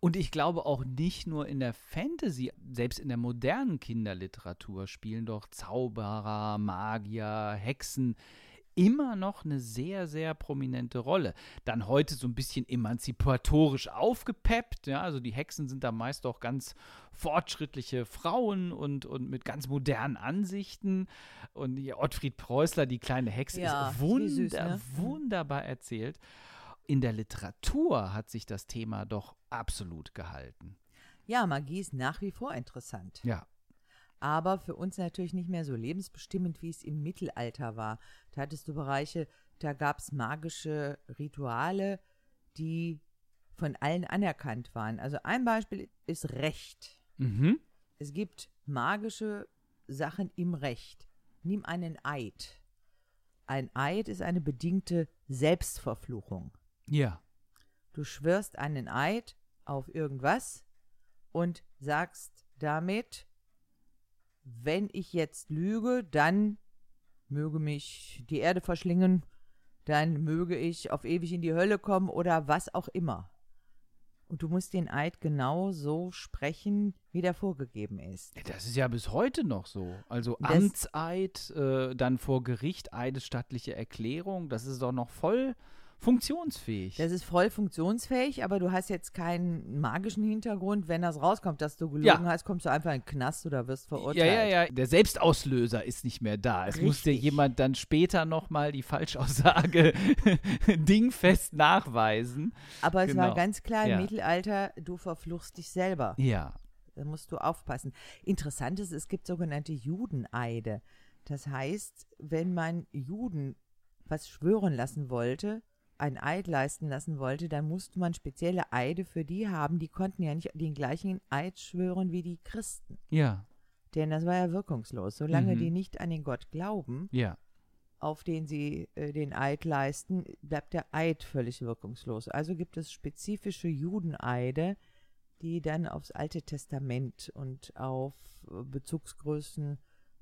Und ich glaube auch nicht nur in der Fantasy, selbst in der modernen Kinderliteratur spielen doch Zauberer, Magier, Hexen immer noch eine sehr, sehr prominente Rolle. Dann heute so ein bisschen emanzipatorisch aufgepeppt, ja, also die Hexen sind da meist auch ganz fortschrittliche Frauen und, und mit ganz modernen Ansichten. Und hier Ottfried Preußler, die kleine Hexe, ja, ist wunder, süß, ne? wunderbar erzählt. In der Literatur hat sich das Thema doch absolut gehalten. Ja, Magie ist nach wie vor interessant. Ja, aber für uns natürlich nicht mehr so lebensbestimmend, wie es im Mittelalter war. Da hattest du Bereiche, da gab es magische Rituale, die von allen anerkannt waren. Also ein Beispiel ist Recht. Mhm. Es gibt magische Sachen im Recht. Nimm einen Eid. Ein Eid ist eine bedingte Selbstverfluchung. Ja. Du schwörst einen Eid auf irgendwas und sagst damit, wenn ich jetzt lüge, dann möge mich die Erde verschlingen, dann möge ich auf ewig in die Hölle kommen oder was auch immer. Und du musst den Eid genau so sprechen, wie der vorgegeben ist. Das ist ja bis heute noch so. Also das Amtseid, äh, dann vor Gericht eidesstattliche Erklärung, das ist doch noch voll funktionsfähig. Das ist voll funktionsfähig, aber du hast jetzt keinen magischen Hintergrund. Wenn das rauskommt, dass du gelogen ja. hast, kommst du einfach in den Knast oder wirst verurteilt. Ja, ja, ja. Der Selbstauslöser ist nicht mehr da. Es Richtig. muss dir jemand dann später nochmal die Falschaussage <laughs> dingfest nachweisen. Aber es genau. war ganz klar im ja. Mittelalter, du verfluchst dich selber. Ja. Da musst du aufpassen. Interessant ist, es gibt sogenannte Judeneide. Das heißt, wenn man Juden was schwören lassen wollte, ein Eid leisten lassen wollte, dann musste man spezielle Eide für die haben. Die konnten ja nicht den gleichen Eid schwören wie die Christen. Ja. Denn das war ja wirkungslos. Solange mhm. die nicht an den Gott glauben, ja. auf den sie äh, den Eid leisten, bleibt der Eid völlig wirkungslos. Also gibt es spezifische Judeneide, die dann aufs Alte Testament und auf äh, Bezugsgrößen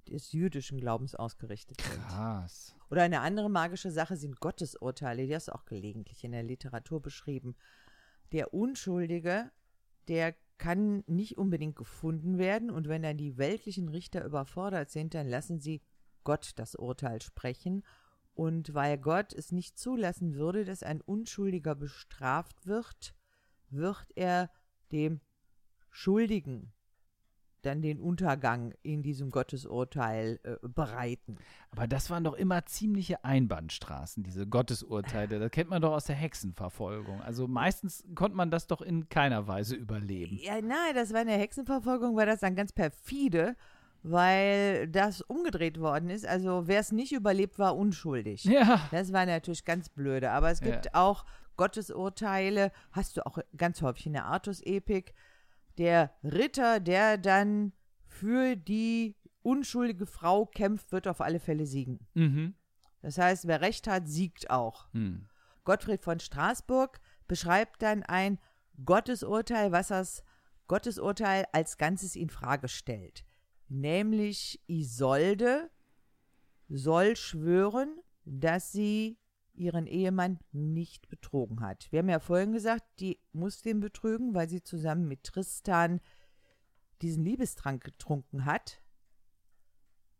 des jüdischen Glaubens ausgerichtet sind. Krass. Oder eine andere magische Sache sind Gottesurteile, die hast du auch gelegentlich in der Literatur beschrieben. Der Unschuldige der kann nicht unbedingt gefunden werden. Und wenn dann die weltlichen Richter überfordert sind, dann lassen sie Gott das Urteil sprechen. Und weil Gott es nicht zulassen würde, dass ein Unschuldiger bestraft wird, wird er dem Schuldigen dann den Untergang in diesem Gottesurteil äh, bereiten. Aber das waren doch immer ziemliche Einbahnstraßen, diese Gottesurteile. Das kennt man doch aus der Hexenverfolgung. Also meistens konnte man das doch in keiner Weise überleben. Ja, nein, das war in der Hexenverfolgung, war das dann ganz perfide, weil das umgedreht worden ist. Also wer es nicht überlebt, war unschuldig. Ja. Das war natürlich ganz blöde. Aber es gibt Ja. auch Gottesurteile, hast du auch ganz häufig in der Artus-Epik, der Ritter, der dann für die unschuldige Frau kämpft, wird auf alle Fälle siegen. Mhm. Das heißt, wer Recht hat, siegt auch. Hm. Gottfried von Straßburg beschreibt dann ein Gottesurteil, was das Gottesurteil als Ganzes in Frage stellt. Nämlich Isolde soll schwören, dass sie ihren Ehemann nicht betrogen hat. Wir haben ja vorhin gesagt, die muss den betrügen, weil sie zusammen mit Tristan diesen Liebestrank getrunken hat.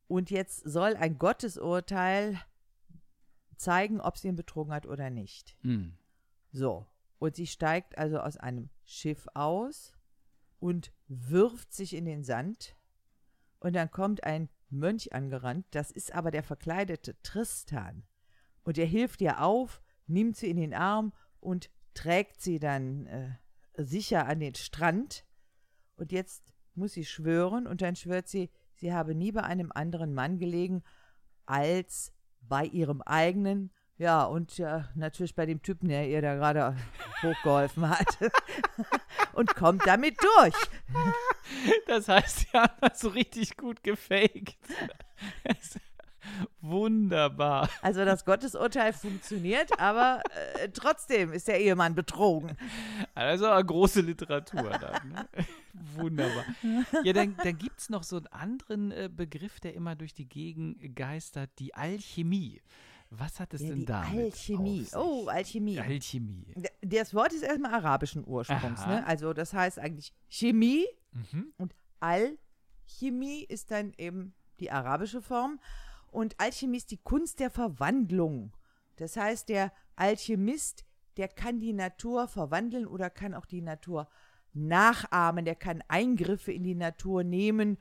Und jetzt soll ein Gottesurteil zeigen, ob sie ihn betrogen hat oder nicht. Hm. So, und sie steigt also aus einem Schiff aus und wirft sich in den Sand. Und dann kommt ein Mönch angerannt, das ist aber der verkleidete Tristan. Und er hilft ihr auf, nimmt sie in den Arm und trägt sie dann äh, sicher an den Strand. Und jetzt muss sie schwören, und dann schwört sie, sie habe nie bei einem anderen Mann gelegen, als bei ihrem eigenen, ja, und ja, natürlich bei dem Typen, der ihr da gerade <laughs> hochgeholfen hat. <laughs> und kommt damit durch. Das heißt, sie haben das so richtig gut gefaked. <laughs> Wunderbar. Also das Gottesurteil funktioniert, aber äh, trotzdem ist der Ehemann betrogen. Also eine große Literatur dann. Ne? <laughs> Wunderbar. Ja, dann, dann gibt es noch so einen anderen äh, Begriff, der immer durch die Gegend geistert, die Alchemie. Was hat es Ja, denn damit Alchemie. Oh, Alchemie. Alchemie. Das Wort ist erstmal arabischen Ursprungs. Ne? Also das heißt eigentlich Chemie Mhm. und Alchemie ist dann eben die arabische Form. Und Alchemie ist die Kunst der Verwandlung. Das heißt, der Alchemist, der kann die Natur verwandeln oder kann auch die Natur nachahmen. Der kann Eingriffe in die Natur nehmen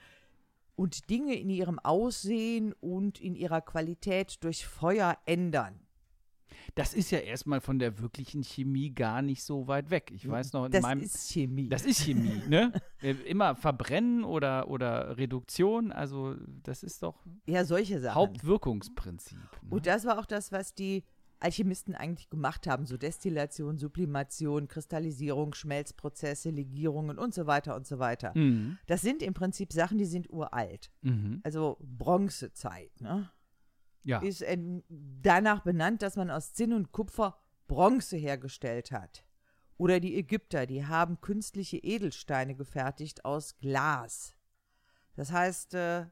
und Dinge in ihrem Aussehen und in ihrer Qualität durch Feuer ändern. Das ist ja erstmal von der wirklichen Chemie gar nicht so weit weg. Ich weiß noch, in Das meinem. ist Chemie. das ist Chemie, ne? <laughs> Äh, Immer Verbrennen oder, oder Reduktion, also das ist doch ja, solche Sachen. Hauptwirkungsprinzip. Ne? Und das war auch das, was die Alchemisten eigentlich gemacht haben. So Destillation, Sublimation, Kristallisierung, Schmelzprozesse, Legierungen und so weiter und so weiter. Mhm. Das sind im Prinzip Sachen, die sind uralt. Mhm. Also Bronzezeit. Ne? Ja. Ist en- danach benannt, dass man aus Zinn und Kupfer Bronze hergestellt hat. Oder die Ägypter, die haben künstliche Edelsteine gefertigt aus Glas. Das heißt, äh,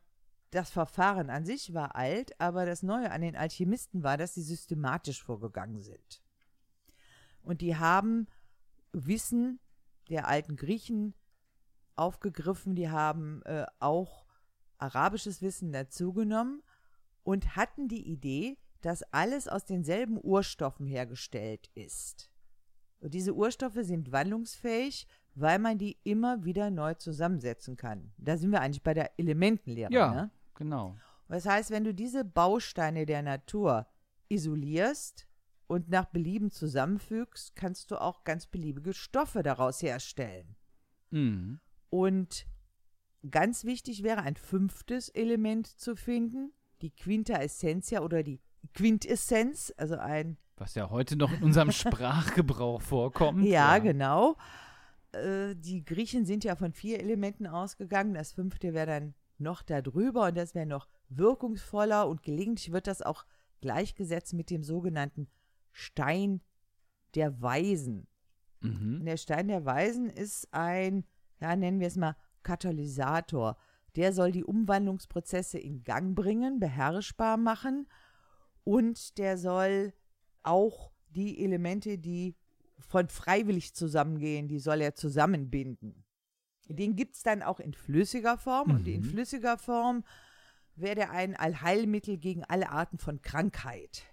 das Verfahren an sich war alt, aber das Neue an den Alchemisten war, dass sie systematisch vorgegangen sind. Und die haben Wissen der alten Griechen aufgegriffen, die haben äh, auch arabisches Wissen dazugenommen und hatten die Idee, dass alles aus denselben Urstoffen hergestellt ist. Und diese Urstoffe sind wandlungsfähig, weil man die immer wieder neu zusammensetzen kann. Da sind wir eigentlich bei der Elementenlehre. Ja, Ne? genau. Das heißt, wenn du diese Bausteine der Natur isolierst und nach Belieben zusammenfügst, kannst du auch ganz beliebige Stoffe daraus herstellen. Mhm. Und ganz wichtig wäre ein fünftes Element zu finden, die Quinta Essentia oder die Quintessenz, also ein Was ja heute noch in unserem <laughs> Sprachgebrauch vorkommt. Ja, genau. Äh, die Griechen sind ja von vier Elementen ausgegangen. Das fünfte wäre dann noch darüber und das wäre noch wirkungsvoller und gelegentlich wird das auch gleichgesetzt mit dem sogenannten Stein der Weisen. Mhm. Der Stein der Weisen ist ein, ja, nennen wir es mal Katalysator. Der soll die Umwandlungsprozesse in Gang bringen, beherrschbar machen und der soll auch die Elemente, die von freiwillig zusammengehen, die soll er zusammenbinden. Den gibt es dann auch in flüssiger Form und in Mhm. flüssiger Form wäre der ein Allheilmittel gegen alle Arten von Krankheit.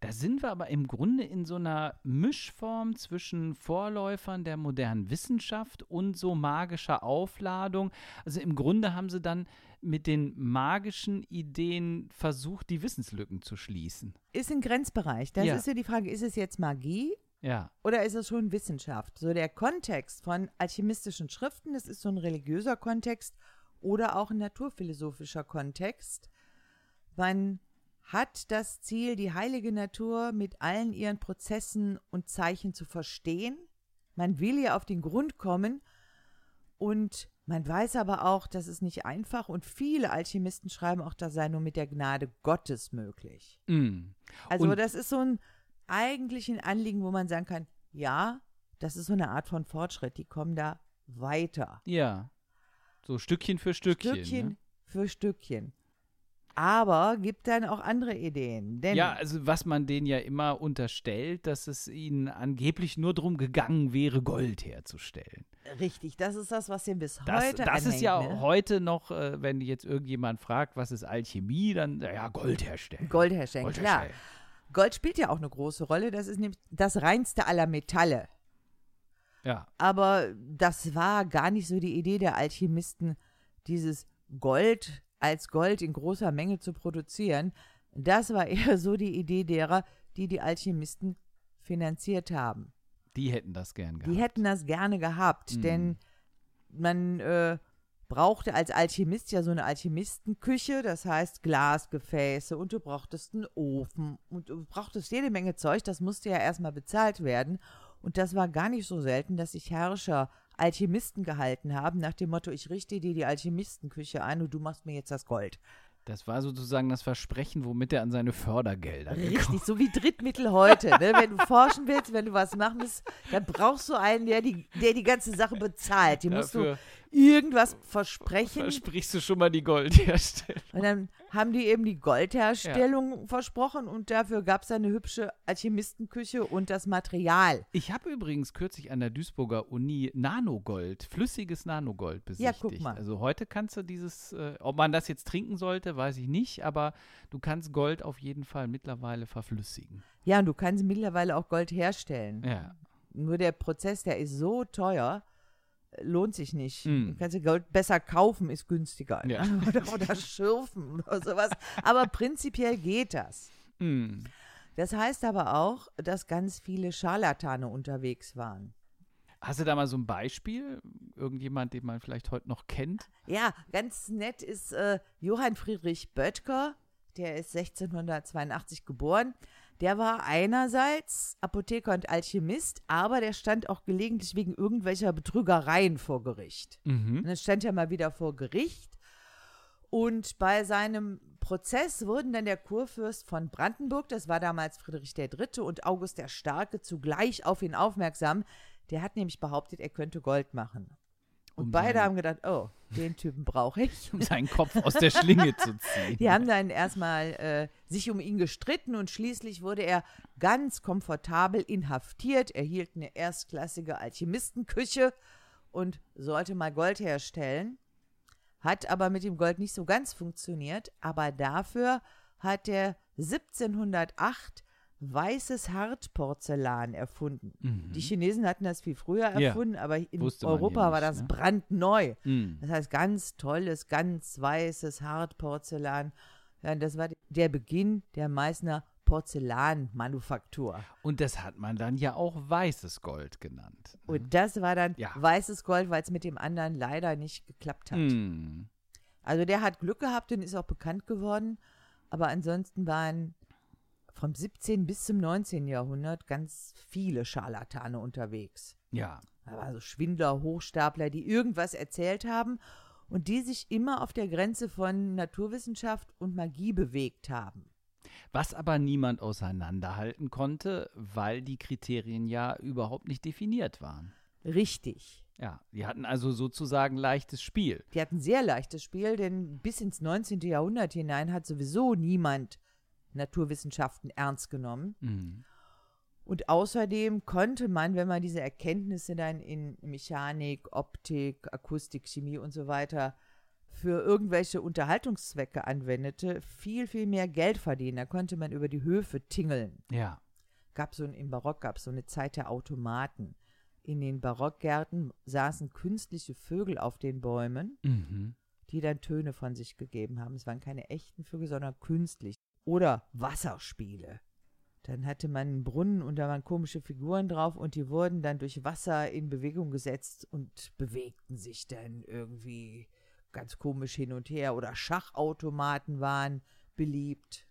Da sind wir aber im Grunde in so einer Mischform zwischen Vorläufern der modernen Wissenschaft und so magischer Aufladung. Also im Grunde haben sie dann mit den magischen Ideen versucht, die Wissenslücken zu schließen. Ist ein Grenzbereich. Das Ja. ist ja die Frage, ist es jetzt Magie Ja. oder ist es schon Wissenschaft? So der Kontext von alchemistischen Schriften, das ist so ein religiöser Kontext oder auch ein naturphilosophischer Kontext. Man hat das Ziel, die heilige Natur mit allen ihren Prozessen und Zeichen zu verstehen. Man will ihr auf den Grund kommen und man weiß aber auch, das ist nicht einfach und viele Alchemisten schreiben auch, das sei nur mit der Gnade Gottes möglich. Mm. Also Und- das ist so ein eigentlich ein Anliegen, wo man sagen kann, ja, das ist so eine Art von Fortschritt, die kommen da weiter. Ja. So Stückchen für Stückchen. Stückchen Ne? für Stückchen. Aber gibt dann auch andere Ideen. Denn Ja, also was man denen ja immer unterstellt, dass es ihnen angeblich nur darum gegangen wäre, Gold herzustellen. richtig, das ist das, was ihr bis Das, heute das ist anhängt, ja ne? heute noch, äh, wenn jetzt irgendjemand fragt, was ist Alchemie, dann ja, Gold herstellen. Gold herstellen, Gold klar. herstellen. Gold spielt ja auch eine große Rolle. Das ist nämlich das reinste aller Metalle. Ja. Aber das war gar nicht so die Idee der Alchemisten, dieses Gold als Gold in großer Menge zu produzieren. Das war <laughs> eher so die Idee derer, die die Alchemisten finanziert haben. Die hätten das gern gehabt. Die hätten das gerne gehabt, Mhm. denn man äh, brauchte als Alchemist ja so eine Alchemistenküche, das heißt Glasgefäße und du brauchtest einen Ofen und du brauchtest jede Menge Zeug, das musste ja erstmal bezahlt werden. Und das war gar nicht so selten, dass sich Herrscher Alchemisten gehalten haben, nach dem Motto, ich richte dir die Alchemistenküche ein und du machst mir jetzt das Gold. das war sozusagen das Versprechen, womit er an seine Fördergelder gekommen Richtig, <laughs> so wie Drittmittel heute. Ne? Wenn du forschen willst, wenn du was machen willst, dann brauchst du einen, der die, der die ganze Sache bezahlt. Die musst du Dafür irgendwas versprechen. versprichst du schon mal die Goldherstellung. Und dann haben die eben die Goldherstellung versprochen und dafür gab es eine hübsche Alchemistenküche und das Material. Ich habe übrigens kürzlich an der Duisburger Uni Nanogold, flüssiges Nanogold Ja, besichtigt. guck mal. Also heute kannst du dieses, äh, ob man das jetzt trinken sollte, weiß ich nicht, aber du kannst Gold auf jeden Fall mittlerweile verflüssigen. Ja, und du kannst mittlerweile auch Gold herstellen. Ja. Nur der Prozess, der ist so teuer, lohnt sich nicht. Mm. Du kannst dir Gold besser kaufen, ist günstiger. Ja. <laughs> Oder, oder schürfen oder sowas. Aber prinzipiell geht das. Hm. Das heißt aber auch, dass ganz viele Scharlatane unterwegs waren. Hast du da mal so ein Beispiel? Irgendjemand, den man vielleicht heute noch kennt? Ja, ganz nett ist äh, Johann Friedrich Böttger, der ist 1682 geboren. Der war einerseits Apotheker und Alchemist, aber der stand auch gelegentlich wegen irgendwelcher Betrügereien vor Gericht. Mhm. Und dann stand er mal wieder vor Gericht. Und bei seinem Prozess wurden dann der Kurfürst von Brandenburg, das war damals Friedrich III. und August der Starke, zugleich auf ihn aufmerksam. Der hat nämlich behauptet, er könnte Gold machen. Und Um beide haben gedacht, oh, den Typen brauche ich. <laughs> Um seinen Kopf aus der Schlinge zu ziehen. Die haben dann erstmal äh, sich um ihn gestritten und schließlich wurde er ganz komfortabel inhaftiert, erhielt eine erstklassige Alchemistenküche und sollte mal Gold herstellen. Hat aber mit dem Gold nicht so ganz funktioniert, aber dafür hat er 1708 weißes Hartporzellan erfunden. Mhm. Die Chinesen hatten das viel früher Ja. erfunden, aber in Wusste Europa war nicht, das ne? brandneu. Mhm. Das heißt, ganz tolles, ganz weißes Hartporzellan. Ja, das war der Beginn der Meißner Porzellanmanufaktur. Und das hat man dann ja auch weißes Gold genannt. Und das war dann Ja. weißes Gold, weil es mit dem anderen leider nicht geklappt hat. Mhm. Also der hat Glück gehabt und ist auch bekannt geworden. Aber ansonsten waren vom 17. bis zum 19. Jahrhundert ganz viele Scharlatane unterwegs. Ja. Da waren so Schwindler, Hochstapler, die irgendwas erzählt haben und die sich immer auf der Grenze von Naturwissenschaft und Magie bewegt haben. Was aber niemand auseinanderhalten konnte, weil die Kriterien ja überhaupt nicht definiert waren. Richtig. Ja, die hatten also sozusagen leichtes Spiel. Die hatten sehr leichtes Spiel, denn bis ins 19. Jahrhundert hinein hat sowieso niemand Naturwissenschaften ernst genommen. Mhm. Und außerdem konnte man, wenn man diese Erkenntnisse dann in Mechanik, Optik, Akustik, Chemie und so weiter für irgendwelche Unterhaltungszwecke anwendete, viel, viel mehr Geld verdienen. Da konnte man über die Höfe tingeln. Ja. Gab so ein, Im Barock gab es so eine Zeit der Automaten. In den Barockgärten saßen künstliche Vögel auf den Bäumen, Mhm. die dann Töne von sich gegeben haben. Es waren keine echten Vögel, sondern künstlich. Oder Wasserspiele. Dann hatte man einen Brunnen und da waren komische Figuren drauf und die wurden dann durch Wasser in Bewegung gesetzt und bewegten sich dann irgendwie ganz komisch hin und her. Oder Schachautomaten waren beliebt.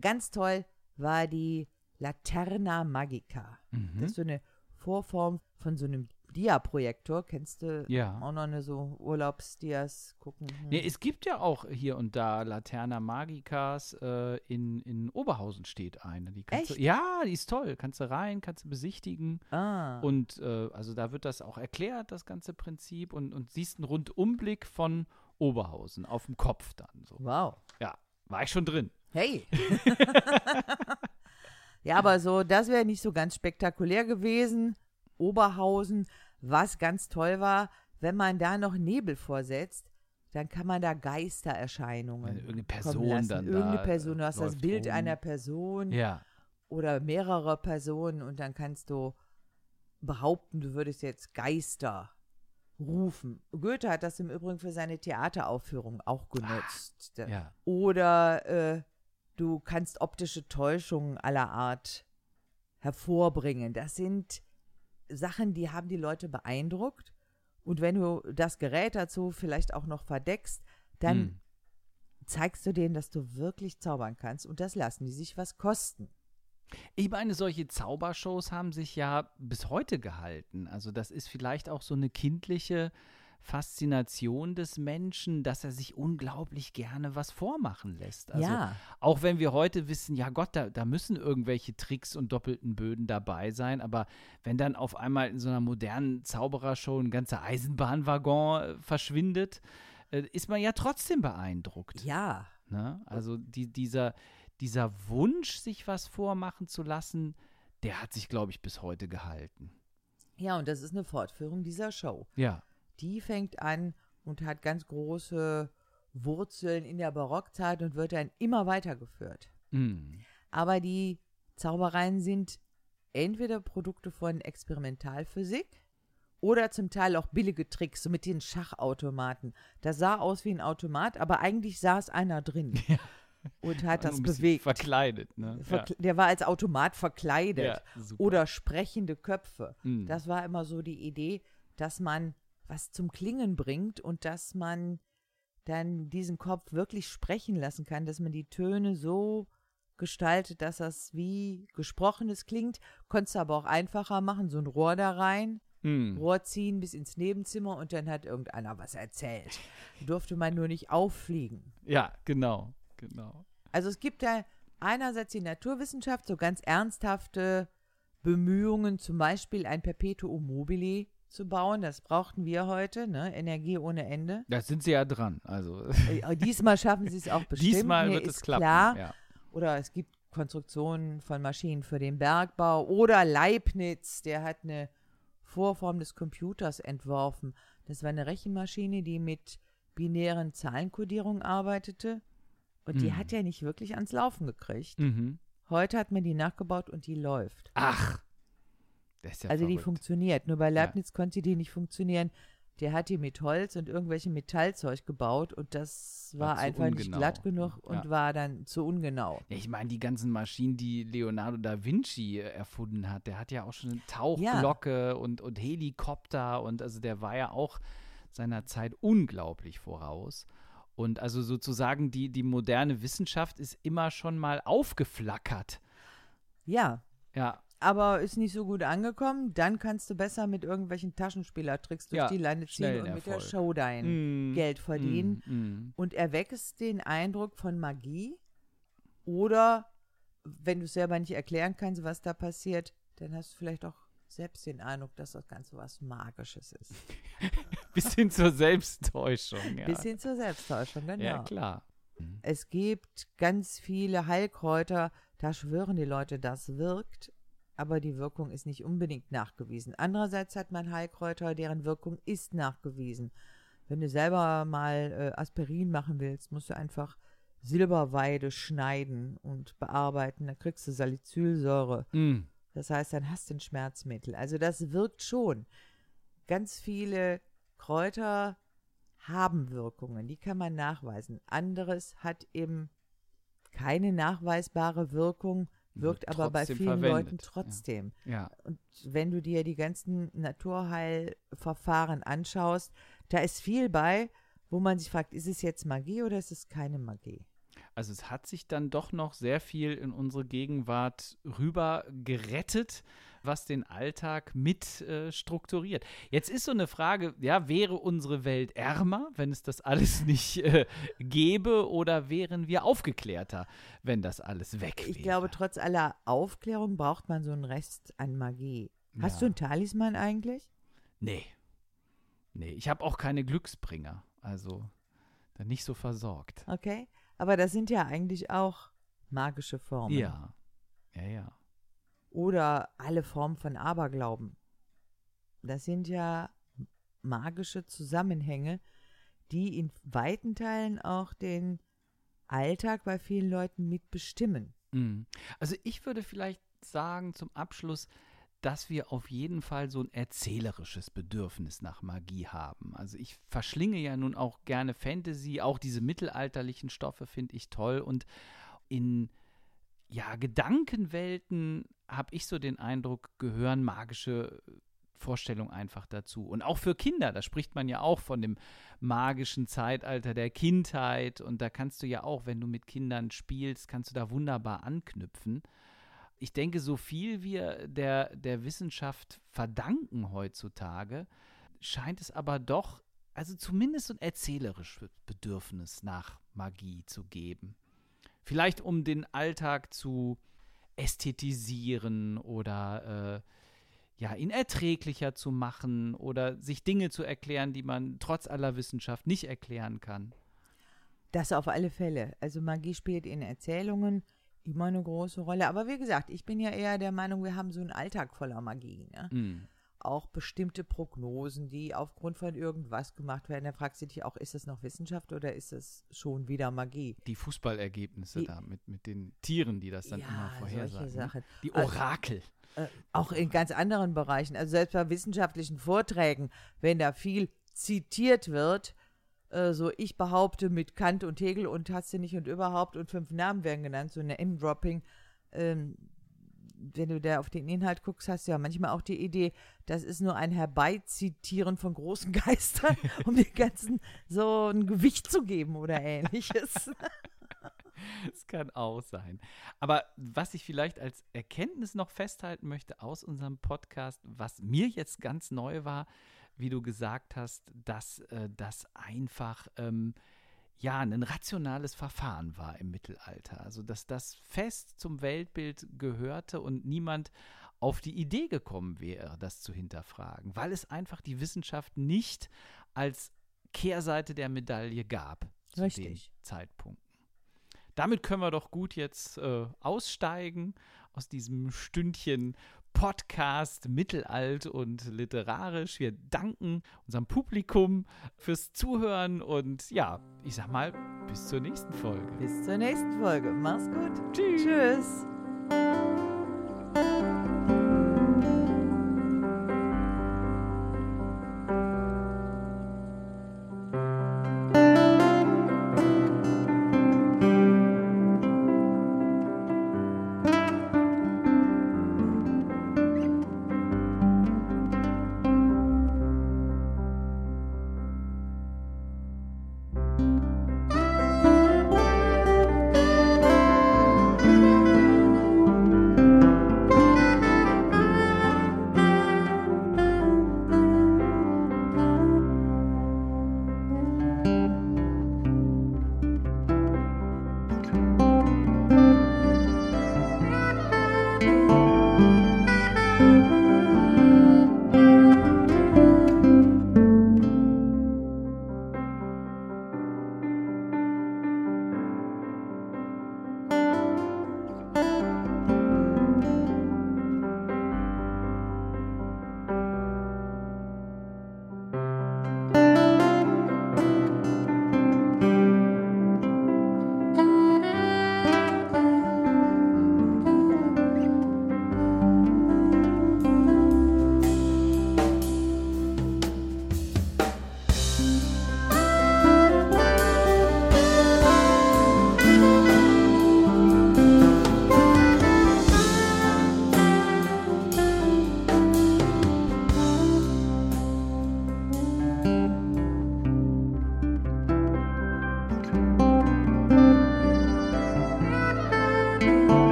Ganz toll war die Laterna Magica. Mhm. Das ist so eine Vorform von so einem Dia-Projektor. Kennst du Ja. auch noch eine so Urlaubsdias gucken? Hm. Nee, es gibt ja auch hier und da Laterna Magicas. Äh, in, in Oberhausen steht eine. Die kannst Echt? Du, ja, die ist toll. Kannst du rein, kannst du besichtigen. ah. Und äh, also da wird das auch erklärt, das ganze Prinzip. Und, und siehst einen Rundumblick von Oberhausen auf dem Kopf dann. So. wow. Ja, war ich schon drin. Hey. <laughs> <laughs> ja, aber so, das wäre nicht so ganz spektakulär gewesen. Oberhausen, was ganz toll war, wenn man da noch Nebel vorsetzt, dann kann man da Geistererscheinungen. Irgendeine Person lassen. dann Irgendeine da, Person, du hast das läuft Bild rum. einer Person Ja. oder mehrerer Personen und dann kannst du behaupten, du würdest jetzt Geister rufen. Goethe hat das im Übrigen für seine Theateraufführung auch genutzt. Da- Ja. Oder äh, du kannst optische Täuschungen aller Art hervorbringen. Das sind Sachen, die haben die Leute beeindruckt. Und wenn du das Gerät dazu vielleicht auch noch verdeckst, dann Hm. zeigst du denen, dass du wirklich zaubern kannst. Und das lassen die sich was kosten. Ich meine, solche Zaubershows haben sich ja bis heute gehalten. Also das ist vielleicht auch so eine kindliche Faszination des Menschen, dass er sich unglaublich gerne was vormachen lässt. Also ja, auch wenn wir heute wissen, ja Gott, da, da müssen irgendwelche Tricks und doppelten Böden dabei sein, aber wenn dann auf einmal in so einer modernen Zauberershow ein ganzer Eisenbahnwaggon äh, verschwindet, äh, ist man ja trotzdem beeindruckt. ja. Ne? Also die, dieser, dieser Wunsch, sich was vormachen zu lassen, der hat sich, glaube ich, bis heute gehalten. Ja, und das ist eine Fortführung dieser Show. Ja. Die fängt an und hat ganz große Wurzeln in der Barockzeit und wird dann immer weitergeführt. Mm. Aber die Zaubereien sind entweder Produkte von Experimentalphysik oder zum Teil auch billige Tricks, so mit den Schachautomaten. Das sah aus wie ein Automat, aber eigentlich saß einer drin <laughs> und hat das bewegt. Verkleidet, ne? Verkle Der war als Automat verkleidet. Ja. Oder sprechende Köpfe. Mm. Das war immer so die Idee, dass man was zum Klingen bringt und dass man dann diesen Kopf wirklich sprechen lassen kann, dass man die Töne so gestaltet, dass das wie gesprochenes klingt. Konntest du aber auch einfacher machen, so ein Rohr da rein, Mm. Rohr ziehen bis ins Nebenzimmer und dann hat irgendeiner was erzählt. Durfte man nur nicht auffliegen. Ja, genau, genau. Also es gibt da einerseits die Naturwissenschaft, so ganz ernsthafte Bemühungen, zum Beispiel ein Perpetuum mobile zu bauen. Das brauchten wir heute, ne? Energie ohne Ende. Da sind sie ja dran. Also Äh, Diesmal schaffen sie es auch <laughs> bestimmt. diesmal wird es klappen. Klar. Ja. Oder es gibt Konstruktionen von Maschinen für den Bergbau. Oder Leibniz, der hat eine Vorform des Computers entworfen. Das war eine Rechenmaschine, die mit binären Zahlenkodierungen arbeitete. Und die Hm. hat er nicht wirklich ans Laufen gekriegt. Mhm. Heute hat man die nachgebaut und die läuft. Ach, ja also die verrückt. funktioniert. Nur bei Leibniz konnte die nicht funktionieren. Der hat die mit Holz und irgendwelchem Metallzeug gebaut und das War war, einfach nicht ungenau. glatt genug und Ja. war dann zu ungenau. Ja, ich meine, die ganzen Maschinen, die Leonardo da Vinci äh, erfunden hat, der hat ja auch schon eine Tauchglocke und, und Helikopter und also der war ja auch seiner Zeit unglaublich voraus. Und also sozusagen die, die moderne Wissenschaft ist immer schon mal aufgeflackert. Ja, Ja, aber ist nicht so gut angekommen. Dann kannst du besser mit irgendwelchen Taschenspielertricks durch Ja, die Lande ziehen und mit der Erfolg. Show dein Mm, Geld verdienen. mm, mm. Und erweckst den Eindruck von Magie oder wenn du es selber nicht erklären kannst, was da passiert, dann hast du vielleicht auch selbst den Eindruck, dass das Ganze was Magisches ist. <laughs> Bis hin zur Selbsttäuschung. Ja, Bis hin zur Selbsttäuschung, genau. ja klar. Es gibt ganz viele Heilkräuter, da schwören die Leute, das wirkt. Aber die Wirkung ist nicht unbedingt nachgewiesen. Andererseits hat man Heilkräuter, deren Wirkung ist nachgewiesen. Wenn du selber mal äh, Aspirin machen willst, musst du einfach Silberweide schneiden und bearbeiten. Da kriegst du Salicylsäure. Mm. Das heißt, dann hast du ein Schmerzmittel. Also das wirkt schon. Ganz viele Kräuter haben Wirkungen, die kann man nachweisen. Anderes hat eben keine nachweisbare Wirkung, wirkt aber bei vielen verwendet, Leuten trotzdem. Ja. Und wenn du dir die ganzen Naturheilverfahren anschaust, da ist viel bei, wo man sich fragt, ist es jetzt Magie oder ist es keine Magie? Also es hat sich dann doch noch sehr viel in unsere Gegenwart rüber gerettet, was den Alltag mit äh, strukturiert. Jetzt ist so eine Frage, ja, wäre unsere Welt ärmer, wenn es das alles <laughs> nicht äh, gäbe, oder wären wir aufgeklärter, wenn das alles weg wäre? Ich glaube, trotz aller Aufklärung braucht man so einen Rest an Magie. Hast Ja. du einen Talisman eigentlich? Nee. Nee, ich habe auch keine Glücksbringer, also dann nicht so versorgt. Okay. Aber das sind ja eigentlich auch magische Formen. Ja. Ja, ja. Oder alle Formen von Aberglauben. Das sind ja magische Zusammenhänge, die in weiten Teilen auch den Alltag bei vielen Leuten mitbestimmen. Mhm. Also ich würde vielleicht sagen zum Abschluss, dass wir auf jeden Fall so ein erzählerisches Bedürfnis nach Magie haben. Also ich verschlinge ja nun auch gerne Fantasy, auch diese mittelalterlichen Stoffe finde ich toll und in ja, Gedankenwelten habe ich so den Eindruck, gehören magische Vorstellungen einfach dazu. Und auch für Kinder, da spricht man ja auch von dem magischen Zeitalter der Kindheit. Und da kannst du ja auch, wenn du mit Kindern spielst, kannst du da wunderbar anknüpfen. Ich denke, so viel wir der, der Wissenschaft verdanken heutzutage, scheint es aber doch, also zumindest ein erzählerisches Bedürfnis nach Magie zu geben. Vielleicht um den Alltag zu ästhetisieren oder äh, ja, ihn erträglicher zu machen oder sich Dinge zu erklären, die man trotz aller Wissenschaft nicht erklären kann. Das auf alle Fälle. Also Magie spielt in Erzählungen immer eine große Rolle. Aber wie gesagt, ich bin ja eher der Meinung, wir haben so einen Alltag voller Magie. Ne? Mm. Auch bestimmte Prognosen, die aufgrund von irgendwas gemacht werden. Da fragst du dich auch, ist das noch Wissenschaft oder ist es schon wieder Magie? Die Fußballergebnisse Die- da mit, mit den Tieren, die das dann immer Ja, vorhersagen. solche ne? Die Also- Orakel. Äh, auch in ganz anderen Bereichen. Also selbst bei wissenschaftlichen Vorträgen, wenn da viel zitiert wird, äh, so ich behaupte mit Kant und Hegel und hast du nicht und überhaupt und fünf Namen werden genannt, so eine M-Dropping. Ähm, wenn du da auf den Inhalt guckst, hast du ja manchmal auch die Idee, das ist nur ein Herbeizitieren von großen <laughs> Geistern, um den ganzen so ein Gewicht zu geben oder ähnliches. <laughs> Das kann auch sein. Aber was ich vielleicht als Erkenntnis noch festhalten möchte aus unserem Podcast, was mir jetzt ganz neu war, wie du gesagt hast, dass äh, das einfach ähm, ja ein rationales Verfahren war im Mittelalter. Also dass das fest zum Weltbild gehörte und niemand auf die Idee gekommen wäre, das zu hinterfragen, weil es einfach die Wissenschaft nicht als Kehrseite der Medaille gab zu Richtig. den Zeitpunkten. Damit können wir doch gut jetzt äh, aussteigen aus diesem Stündchen Podcast mittelalt und literarisch. Wir danken unserem Publikum fürs Zuhören und ja, ich sag mal, bis zur nächsten Folge. Bis zur nächsten Folge. Mach's gut. Tschüss. Tschüss.